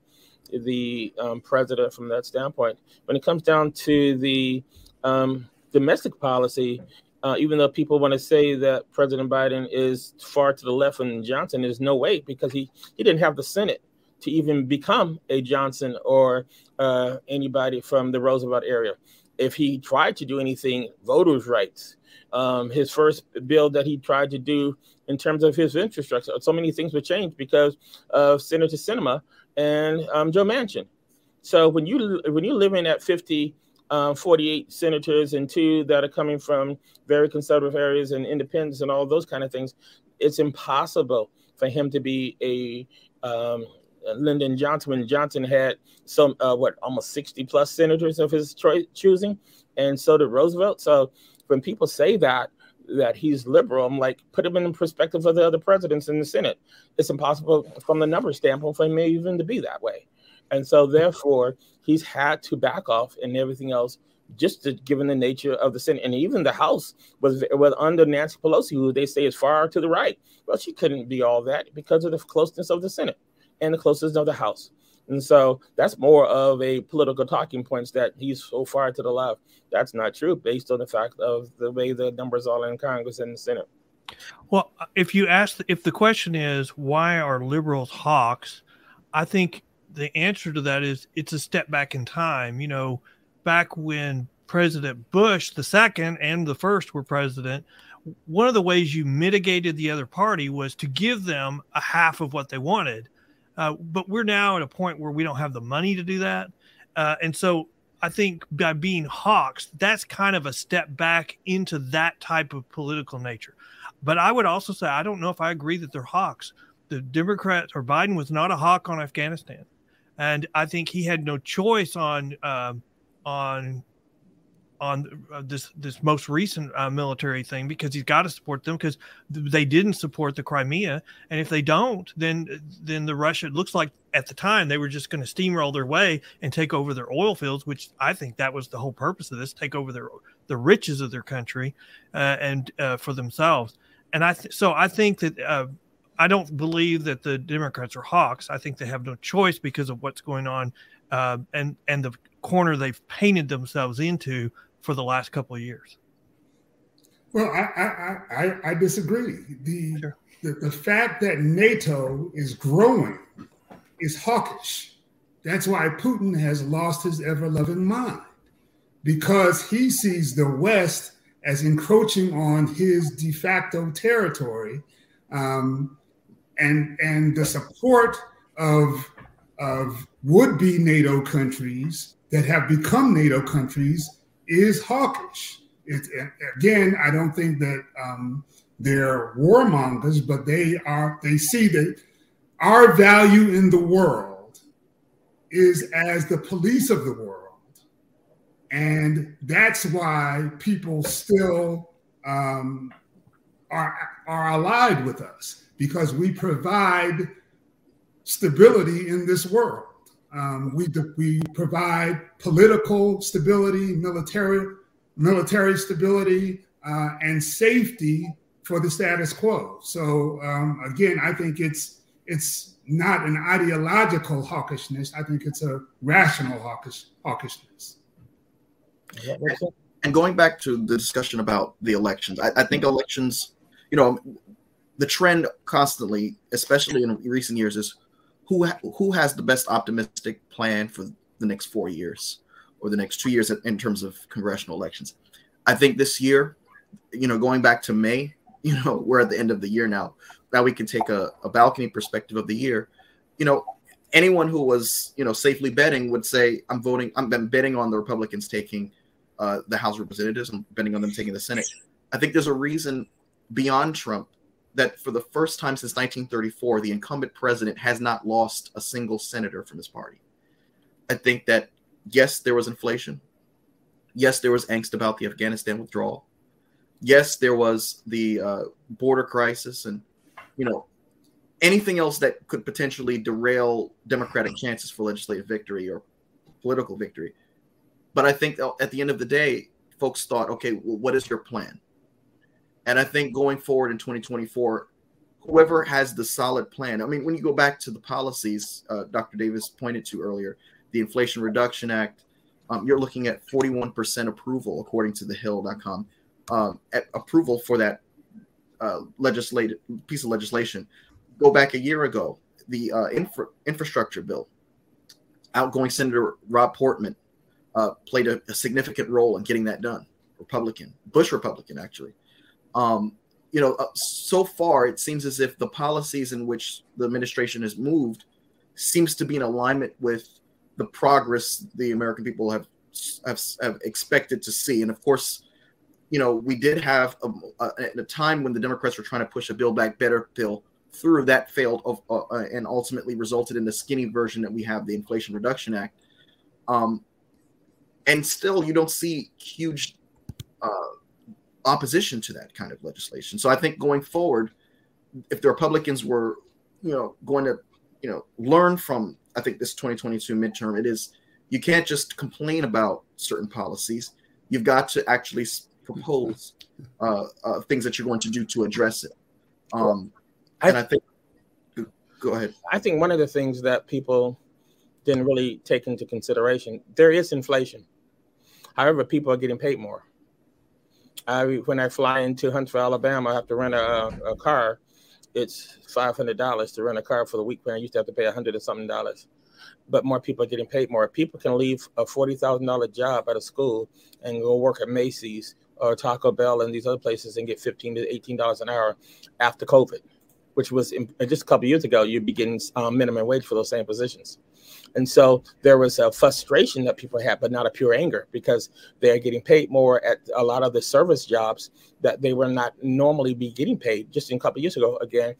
the um, president from that standpoint. When it comes down to the um, domestic policy, uh, even though people want to say that President Biden is far to the left and Johnson, there's no way because he, he didn't have the Senate to even become a Johnson or uh, anybody from the Roosevelt area if he tried to do anything voters' rights. Um, his first bill that he tried to do in terms of his infrastructure, so many things would change because of Senator Sinema and um, Joe Manchin. So when you when you're living at 50, uh, 48 senators and two that are coming from very conservative areas and independents and all those kind of things, it's impossible for him to be a um, Lyndon Johnson when Johnson had some uh, what almost 60 plus senators of his choosing, and so did Roosevelt. So when people say that that he's liberal, I'm like, put him in the perspective of the other presidents in the Senate. It's impossible from the number standpoint for him even to be that way. And so therefore he's had to back off and everything else just to, given the nature of the Senate. And even the House was, was under Nancy Pelosi, who they say is far to the right. Well, she couldn't be all that because of the closeness of the Senate and the closest of the House. And so that's more of a political talking points that he's so far to the left. That's not true based on the fact of the way the numbers are in Congress and the Senate. Well, if you ask, if the question is why are liberals hawks, I think the answer to that is it's a step back in time. You know, back when President Bush the second and the first were president, one of the ways you mitigated the other party was to give them a half of what they wanted. Uh, but we're now at a point where we don't have the money to do that. Uh, and so I think by being hawks, that's kind of a step back into that type of political nature. But I would also say, I don't know if I agree that they're hawks. The Democrats or Biden was not a hawk on Afghanistan. And I think he had no choice on, uh, on on uh, this this most recent uh, military thing because he's got to support them because they didn't support the Crimea, and if they don't, then then the Russia looks like at the time they were just going to steamroll their way and take over their oil fields, which I think that was the whole purpose of this: take over their the riches of their country uh, and uh, for themselves. And I th- so I think that. Uh, I don't believe that the Democrats are hawks. I think they have no choice because of what's going on uh, and and the corner they've painted themselves into for the last couple of years. Well, I I, I, I disagree. The, sure. the the fact that NATO is growing is hawkish. That's why Putin has lost his ever loving mind because he sees the West as encroaching on his de facto territory, um, and and the support of of would be NATO countries that have become NATO countries is hawkish. It, again, I don't think that um, they're warmongers, but they are. They see that our value in the world is as the police of the world, and that's why people still um, are are allied with us because we provide stability in this world. Um, we we provide political stability, military military stability, uh, and safety for the status quo. So um, again, I think it's it's not an ideological hawkishness. I think it's a rational hawkish hawkishness. And going back to the discussion about the elections, I, I think elections, you know, the trend constantly, especially in recent years, is who who has the best optimistic plan for the next four years or the next two years in terms of congressional elections. I think this year, you know, going back to May, you know, we're at the end of the year now. Now we can take a, a balcony perspective of the year. You know, anyone who was, you know, safely betting would say, I'm voting, I'm betting on the Republicans taking uh, the House Representatives, I'm betting on them taking the Senate. I think there's a reason beyond Trump that for the first time since 1934, the incumbent president has not lost a single senator from his party. I think that, yes, there was inflation. Yes, there was angst about the Afghanistan withdrawal. Yes, there was the uh, border crisis and, you know, anything else that could potentially derail Democratic chances for legislative victory or political victory. But I think at the end of the day, folks thought, okay, well, what is your plan? And I think going forward in 2024, whoever has the solid plan. I mean, when you go back to the policies uh, Dr. Davis pointed to earlier, the Inflation Reduction Act, um, you're looking at 41% approval, according to the Hill.com, um, approval for that uh, legislative piece of legislation. Go back a year ago, the uh, infra- infrastructure bill, outgoing Senator Rob Portman uh, played a, a significant role in getting that done. Republican, Bush Republican, actually. Um, you know, uh, so far it seems as if the policies in which the administration has moved seems to be in alignment with the progress the American people have have, have expected to see. And of course, you know, we did have a, a, at a time when the Democrats were trying to push a Build Back Better bill through that failed of, uh, uh, and ultimately resulted in the skinny version that we have, the Inflation Reduction Act. Um, and still, you don't see huge uh, opposition to that kind of legislation. So I think going forward, if the Republicans were, you know, going to, you know, learn from I think this 2022 midterm, it is you can't just complain about certain policies. You've got to actually propose uh, uh, things that you're going to do to address it. Um, and I think, go ahead. I think one of the things that people didn't really take into consideration there is inflation. However, people are getting paid more. I when I fly into Huntsville, Alabama, I have to rent a, a car. It's five hundred dollars to rent a car for the week. When I used to have to pay a hundred or something dollars, but more people are getting paid more. People can leave a forty thousand dollar job at a school and go work at Macy's or Taco Bell and these other places and get fifteen to eighteen dollars an hour after COVID, which was in, just a couple years ago. You'd be getting um, minimum wage for those same positions. And so there was a frustration that people had, but not a pure anger because they're getting paid more at a lot of the service jobs that they were not normally be getting paid just a couple years ago. Again,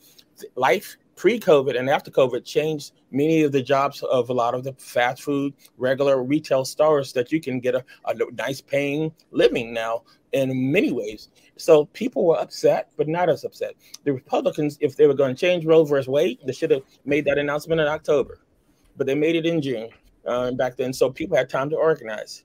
life pre-COVID and after COVID changed many of the jobs of a lot of the fast food, regular retail stores that you can get a, a nice paying living now in many ways. So people were upset, but not as upset. The Republicans, if they were going to change Roe versus Wade, they should have made that announcement in October but they made it in June uh, back then. So people had time to organize.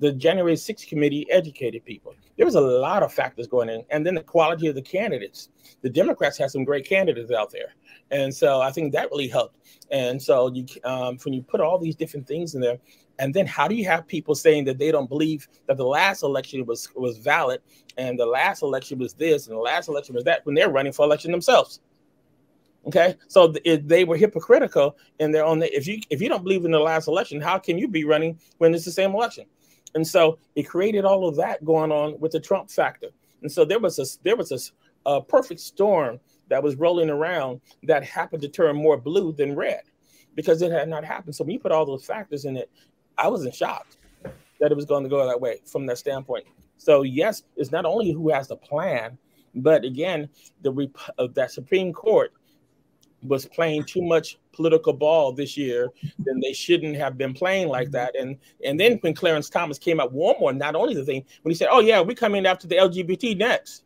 The January 6th committee educated people. There was a lot of factors going in. And then the quality of the candidates. The Democrats had some great candidates out there. And so I think that really helped. And so you, um, when you put all these different things in there, and then how do you have people saying that they don't believe that the last election was was valid, and the last election was this, and the last election was that, when they're running for election themselves? Okay, so if they were hypocritical and they're on the if you if you don't believe in the last election, how can you be running when it's the same election? And so it created all of that going on with the Trump factor. And so there was a there was a, a perfect storm that was rolling around that happened to turn more blue than red because it had not happened. So when you put all those factors in it, I wasn't shocked. that it was going to go that way from that standpoint. So yes, it's not only who has the plan, but again, the uh, that Supreme Court was playing too much political ball this year, then they shouldn't have been playing like mm-hmm. that. And and then when Clarence Thomas came out one more, not only the thing when he said, "Oh yeah, we're coming after the LGBT next,"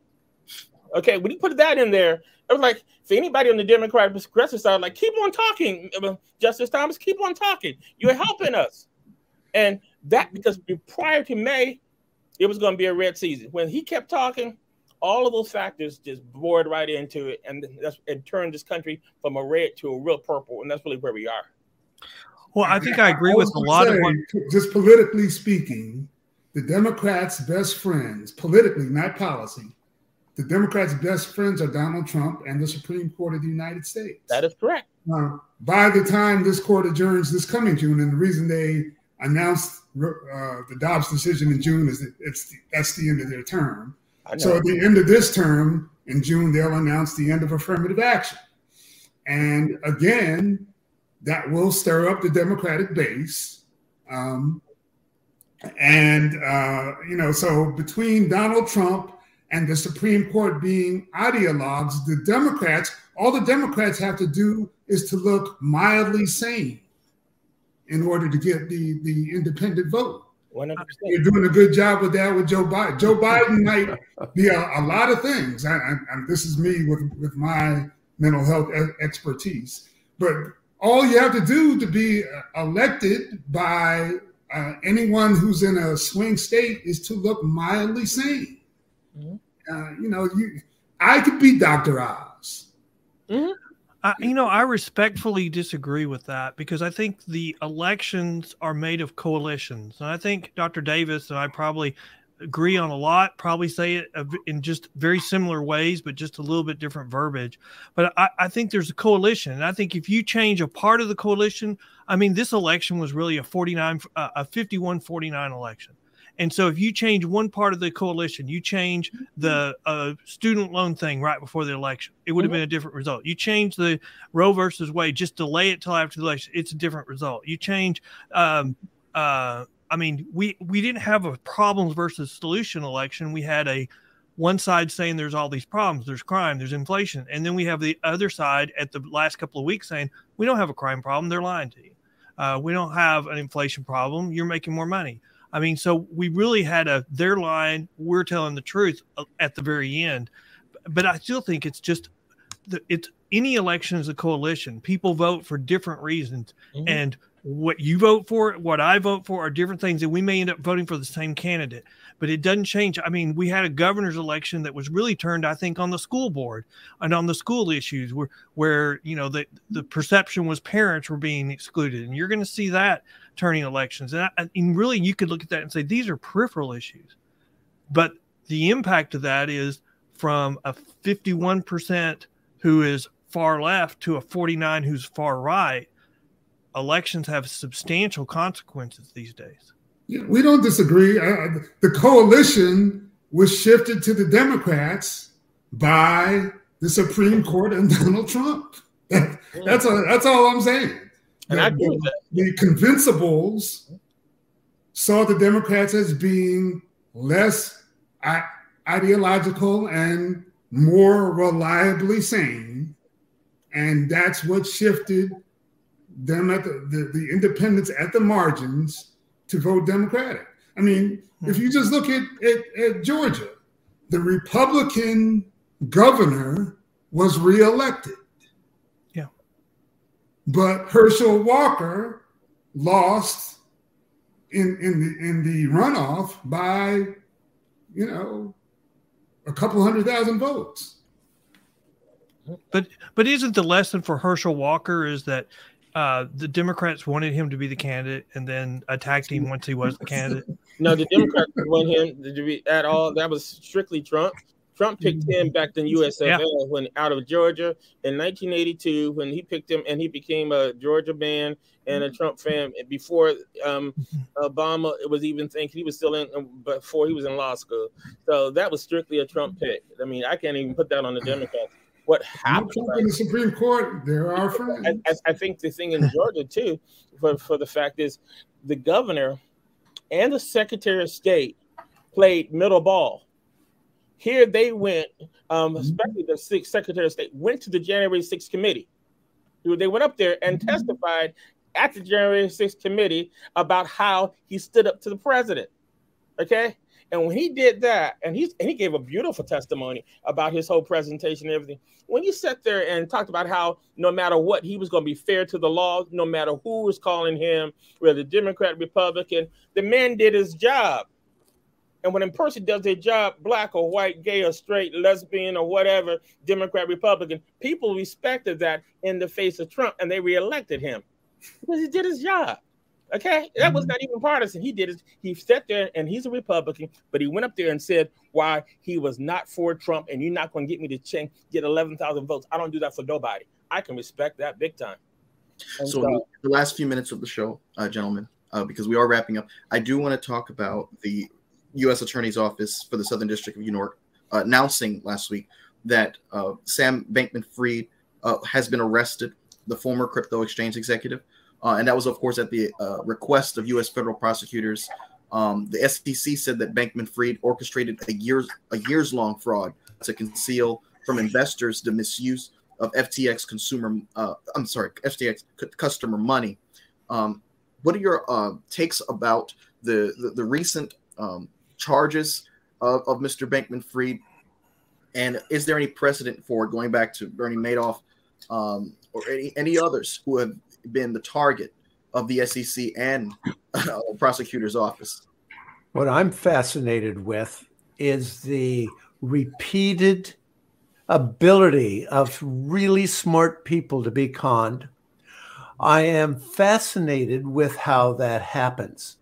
okay, when he put that in there, it was like for anybody on the Democratic progressive side, like keep on talking, Justice Thomas, keep on talking. You're helping us, and that because prior to May, it was going to be a red season. When he kept talking, all of those factors just bored right into it, and that's it turned this country from a red to a real purple, and that's really where we are. Well, I think I agree I with a lot say, of what. Just politically speaking, the Democrats' best friends, politically, not policy, the Democrats' best friends are Donald Trump and the Supreme Court of the United States. That is correct. Now, by the time this court adjourns this coming June, and the reason they announced uh, the Dobbs decision in June is that it's the, that's the end of their term. So at the end of this term in June, they'll announce the end of affirmative action. And again, that will stir up the Democratic base. Um, and, uh, you know, so between Donald Trump and the Supreme Court being ideologues, the Democrats, all the Democrats have to do is to look mildly sane in order to get the, the independent vote. 100%. You're doing a good job with that with Joe Biden. Joe Biden might be a, a lot of things. I, I, this is me with, with my mental health expertise. But all you have to do to be uh, elected by uh, anyone who's in a swing state is to look mildly sane. Mm-hmm. Uh, you know, you, I could be Dr. Oz. Mm-hmm. I, you know, I respectfully disagree with that because I think the elections are made of coalitions. And I think Dr. Davis and I probably agree on a lot, probably say it in just very similar ways, but just a little bit different verbiage. But I, I think there's a coalition. And I think if you change a part of the coalition, I mean, this election was really a 49, uh, a 51 49 election. And so if you change one part of the coalition, you change the uh, student loan thing right before the election, it would have mm-hmm. been a different result. You change the Roe versus Wade, just delay it till after the election, it's a different result. You change, um, uh, I mean, we we didn't have a problems versus solution election. We had a one side saying there's all these problems, there's crime, there's inflation, and then we have the other side at the last couple of weeks saying we don't have a crime problem. They're lying to you. Uh, we don't have an inflation problem. You're making more money. I mean, so we really had a their line, we're telling the truth uh, at the very end. But I still think it's just it's any election is a coalition. People vote for different reasons, mm-hmm. and what you vote for, what I vote for, are different things, and we may end up voting for the same candidate. But it doesn't change. I mean, we had a governor's election that was really turned, I think, on the school board and on the school issues, where where you know the the perception was parents were being excluded, and you're going to see that turning elections. And, I, and really, you could look at that and say these are peripheral issues. But the impact of that is from a 51% who is far left to a 49 who's far right. Elections have substantial consequences these days. Yeah, we don't disagree. Uh, the coalition was shifted to the Democrats by the Supreme Court and Donald Trump. That, that's a, that's all I'm saying. And the, I agree the, the convincibles saw the Democrats as being less ideological and more reliably sane. And that's what shifted them at the, the, the independents at the margins to vote Democratic. I mean, hmm. if you just look at, at, at Georgia, the Republican governor was reelected. Yeah. But Herschel Walker lost in in the in the runoff by, you know, a couple hundred thousand votes. But but isn't the lesson for Herschel Walker is that uh, the Democrats wanted him to be the candidate and then attacked him once he was the candidate? No, the Democrats want him to be at all. That was strictly Trump. Trump picked him back in USFL yeah. when out of Georgia in 1982 when he picked him and he became a Georgia man and a Trump fan before um, Obama was even thinking he was still in um, before he was in law school. So that was strictly a Trump pick. I mean, I can't even put that on the Democrats. What happened right? in the Supreme Court? There are friends. I, I, think the thing in Georgia too, for, for the fact is, the governor and the Secretary of State played middle ball. Here they went, um, mm-hmm. especially the six Secretary of State went to the January 6th committee. They went up there and mm-hmm. testified at the January 6th committee about how he stood up to the president. Okay. And when he did that, and he's and he gave a beautiful testimony about his whole presentation and everything. When he sat there and talked about how no matter what, he was going to be fair to the law, no matter who was calling him, whether Democrat, Republican, the man did his job. And when a person does their job, black or white, gay or straight, lesbian or whatever, Democrat, Republican, people respected that in the face of Trump and they reelected him because he did his job. Okay, that was mm-hmm. not even partisan. He did it. He sat there and he's a Republican, but he went up there and said why he was not for Trump, and you're not going to get me to change, get 11,000 votes. I don't do that for nobody. I can respect that big time. So, so, the last few minutes of the show, uh, gentlemen, uh, because we are wrapping up, I do want to talk about the U.S. Attorney's Office for the Southern District of New York uh, announcing last week that uh, Sam Bankman-Fried uh, has been arrested, the former crypto exchange executive. Uh, and that was, of course, at the uh, request of U.S. federal prosecutors. Um, the SEC said that Bankman-Fried orchestrated a years a years long fraud to conceal from investors the misuse of FTX consumer. Uh, I'm sorry, FTX customer money. Um, what are your uh, takes about the the, the recent um, charges of, of Mr. Bankman-Fried? And is there any precedent for going back to Bernie Madoff um, or any, any others who have been the target of the SEC and uh, prosecutor's office. What I'm fascinated with is the repeated ability of really smart people to be conned. I am fascinated with how that happens.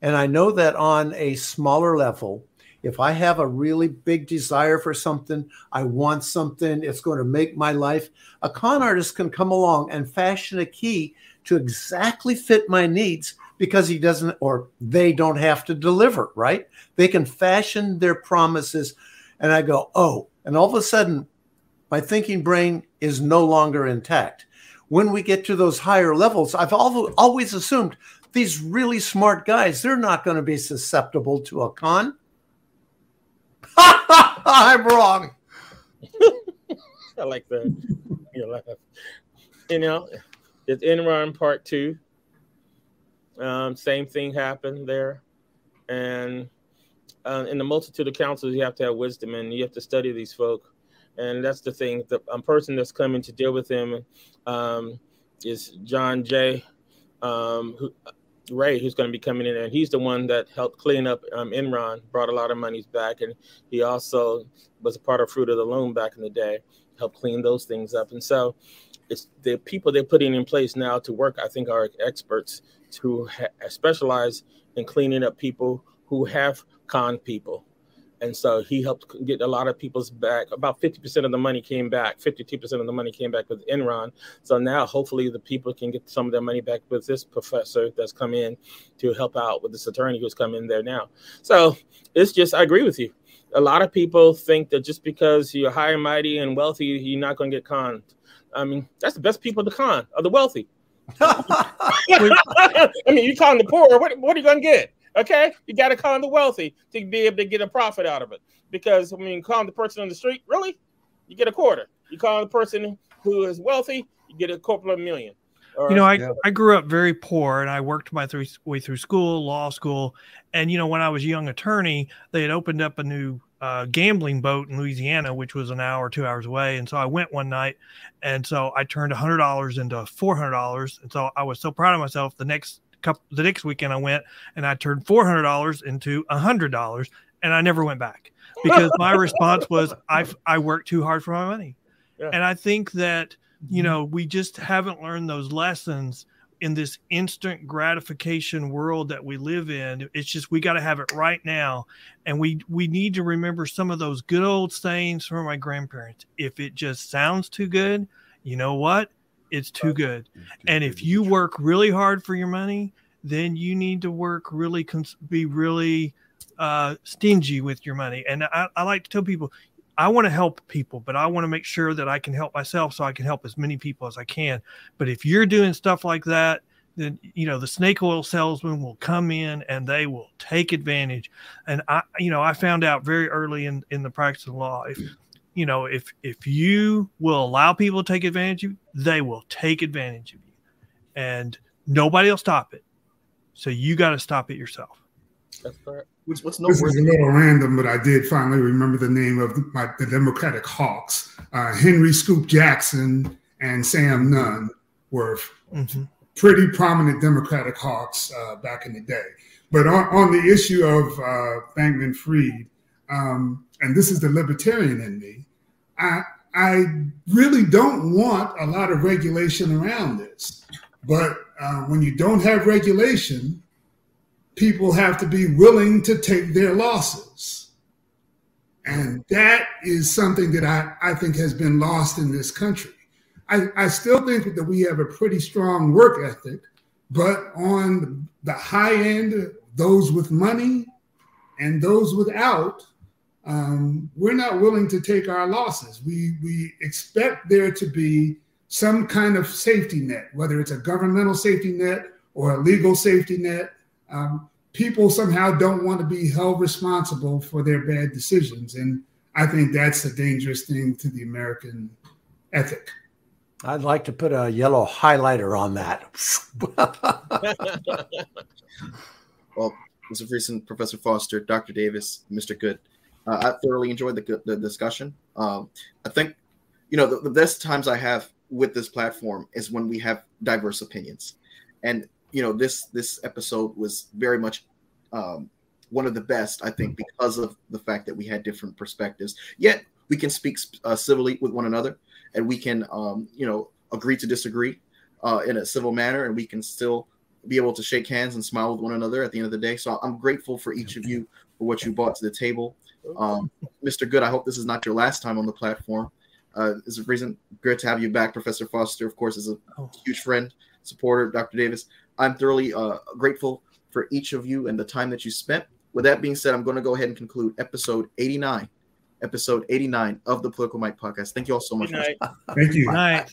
And I know that on a smaller level, if I have a really big desire for something, I want something, it's going to make my life, a con artist can come along and fashion a key to exactly fit my needs because he doesn't or they don't have to deliver, right? They can fashion their promises. And I go, oh, and all of a sudden, my thinking brain is no longer intact. When we get to those higher levels, I've always assumed these really smart guys, they're not going to be susceptible to a con I'm wrong. I like that. You know, you know it's Enron part two. Um, same thing happened there, and uh, in the multitude of councils, you have to have wisdom and you have to study these folk, and that's the thing. The um, person that's coming to deal with him um, is John J., um, who Ray, who's going to be coming in, and he's the one that helped clean up um, Enron, brought a lot of monies back, and he also was a part of Fruit of the Loom back in the day, helped clean those things up. And so, it's the people they're putting in place now to work. I think are experts who ha- specialize in cleaning up people who have con people and so he helped get a lot of people's back. About 50% of the money came back. 52% of the money came back with Enron. So now hopefully the people can get some of their money back with this professor that's come in to help out with this attorney who's come in there now. So it's just, I agree with you. A lot of people think that just because you're high and mighty and wealthy, you're not going to get conned. I mean, that's the best people to con are the wealthy. I mean, you con the poor, what, what are you going to get? Okay, you got to con the wealthy to be able to get a profit out of it. Because I mean, con the person on the street, really, you get a quarter. You con the person who is wealthy, you get a couple of million. Or, you know, I, yeah. I grew up very poor and I worked my th- way through school, law school. And, you know, when I was a young attorney, they had opened up a new uh, gambling boat in Louisiana, which was an hour, two hours away. And so I went one night. And so I turned a $100 into $400. And so I was so proud of myself. The next couple the next weekend I went and I turned four hundred dollars into a hundred dollars and I never went back. Because my response was I I worked too hard for my money. Yeah. And I think that you mm-hmm. know we just haven't learned those lessons in this instant gratification world that we live in. It's just we got to have it right now. And we we need to remember some of those good old sayings from my grandparents. If it just sounds too good you know what it's too good. And if you work really hard for your money, then you need to work really, cons- be really uh, stingy with your money. And I, I like to tell people, I want to help people, but I want to make sure that I can help myself so I can help as many people as I can. But if you're doing stuff like that, then you know the snake oil salesman will come in and they will take advantage. And I, you know, I found out very early in in the practice of law if you know if if you will allow people to take advantage of you, they will take advantage of you, and nobody will stop it. So you got to stop it yourself. That's correct. What's, what's This is a little random, but I did finally remember the name of my, the Democratic Hawks. Uh, Henry Scoop Jackson and Sam Nunn were Mhm. pretty prominent Democratic hawks uh, back in the day. But on, on the issue of uh, Bankman Fried, um, and this is the libertarian in me, I, really don't want a lot of regulation around this. But uh, when you don't have regulation, people have to be willing to take their losses. And that is something that I, I think has been lost in this country. I, I still think that we have a pretty strong work ethic, but on the high end, those with money and those without, um, we're not willing to take our losses. We we expect there to be some kind of safety net, whether it's a governmental safety net or a legal safety net. Um, people somehow don't want to be held responsible for their bad decisions, and I think that's a dangerous thing to the American ethic. I'd like to put a yellow highlighter on that. Well, Mr. Friesen, Professor Foster, Dr. Davis, Mr. Good. Uh, I thoroughly enjoyed the, the discussion. Um, I think, you know, the, the best times I have with this platform is when we have diverse opinions, and you know, this this episode was very much um, one of the best, I think, because of the fact that we had different perspectives. Yet we can speak uh, civilly with one another, and we can, um, you know, agree to disagree uh, in a civil manner, and we can still be able to shake hands and smile with one another at the end of the day. So I'm grateful for each of you for what you brought to the table. Um, Mr. Good, I hope this is not your last time on the platform. Uh, is a reason good to have you back, Professor Foster. Of course, is a Oh. huge friend, supporter, Dr. Davis. I'm thoroughly uh, grateful for each of you and the time that you spent. With that being said, I'm going to go ahead and conclude episode 89, episode 89 of the Political Mike podcast. Thank you all so much. Good night. Thank you. Good night.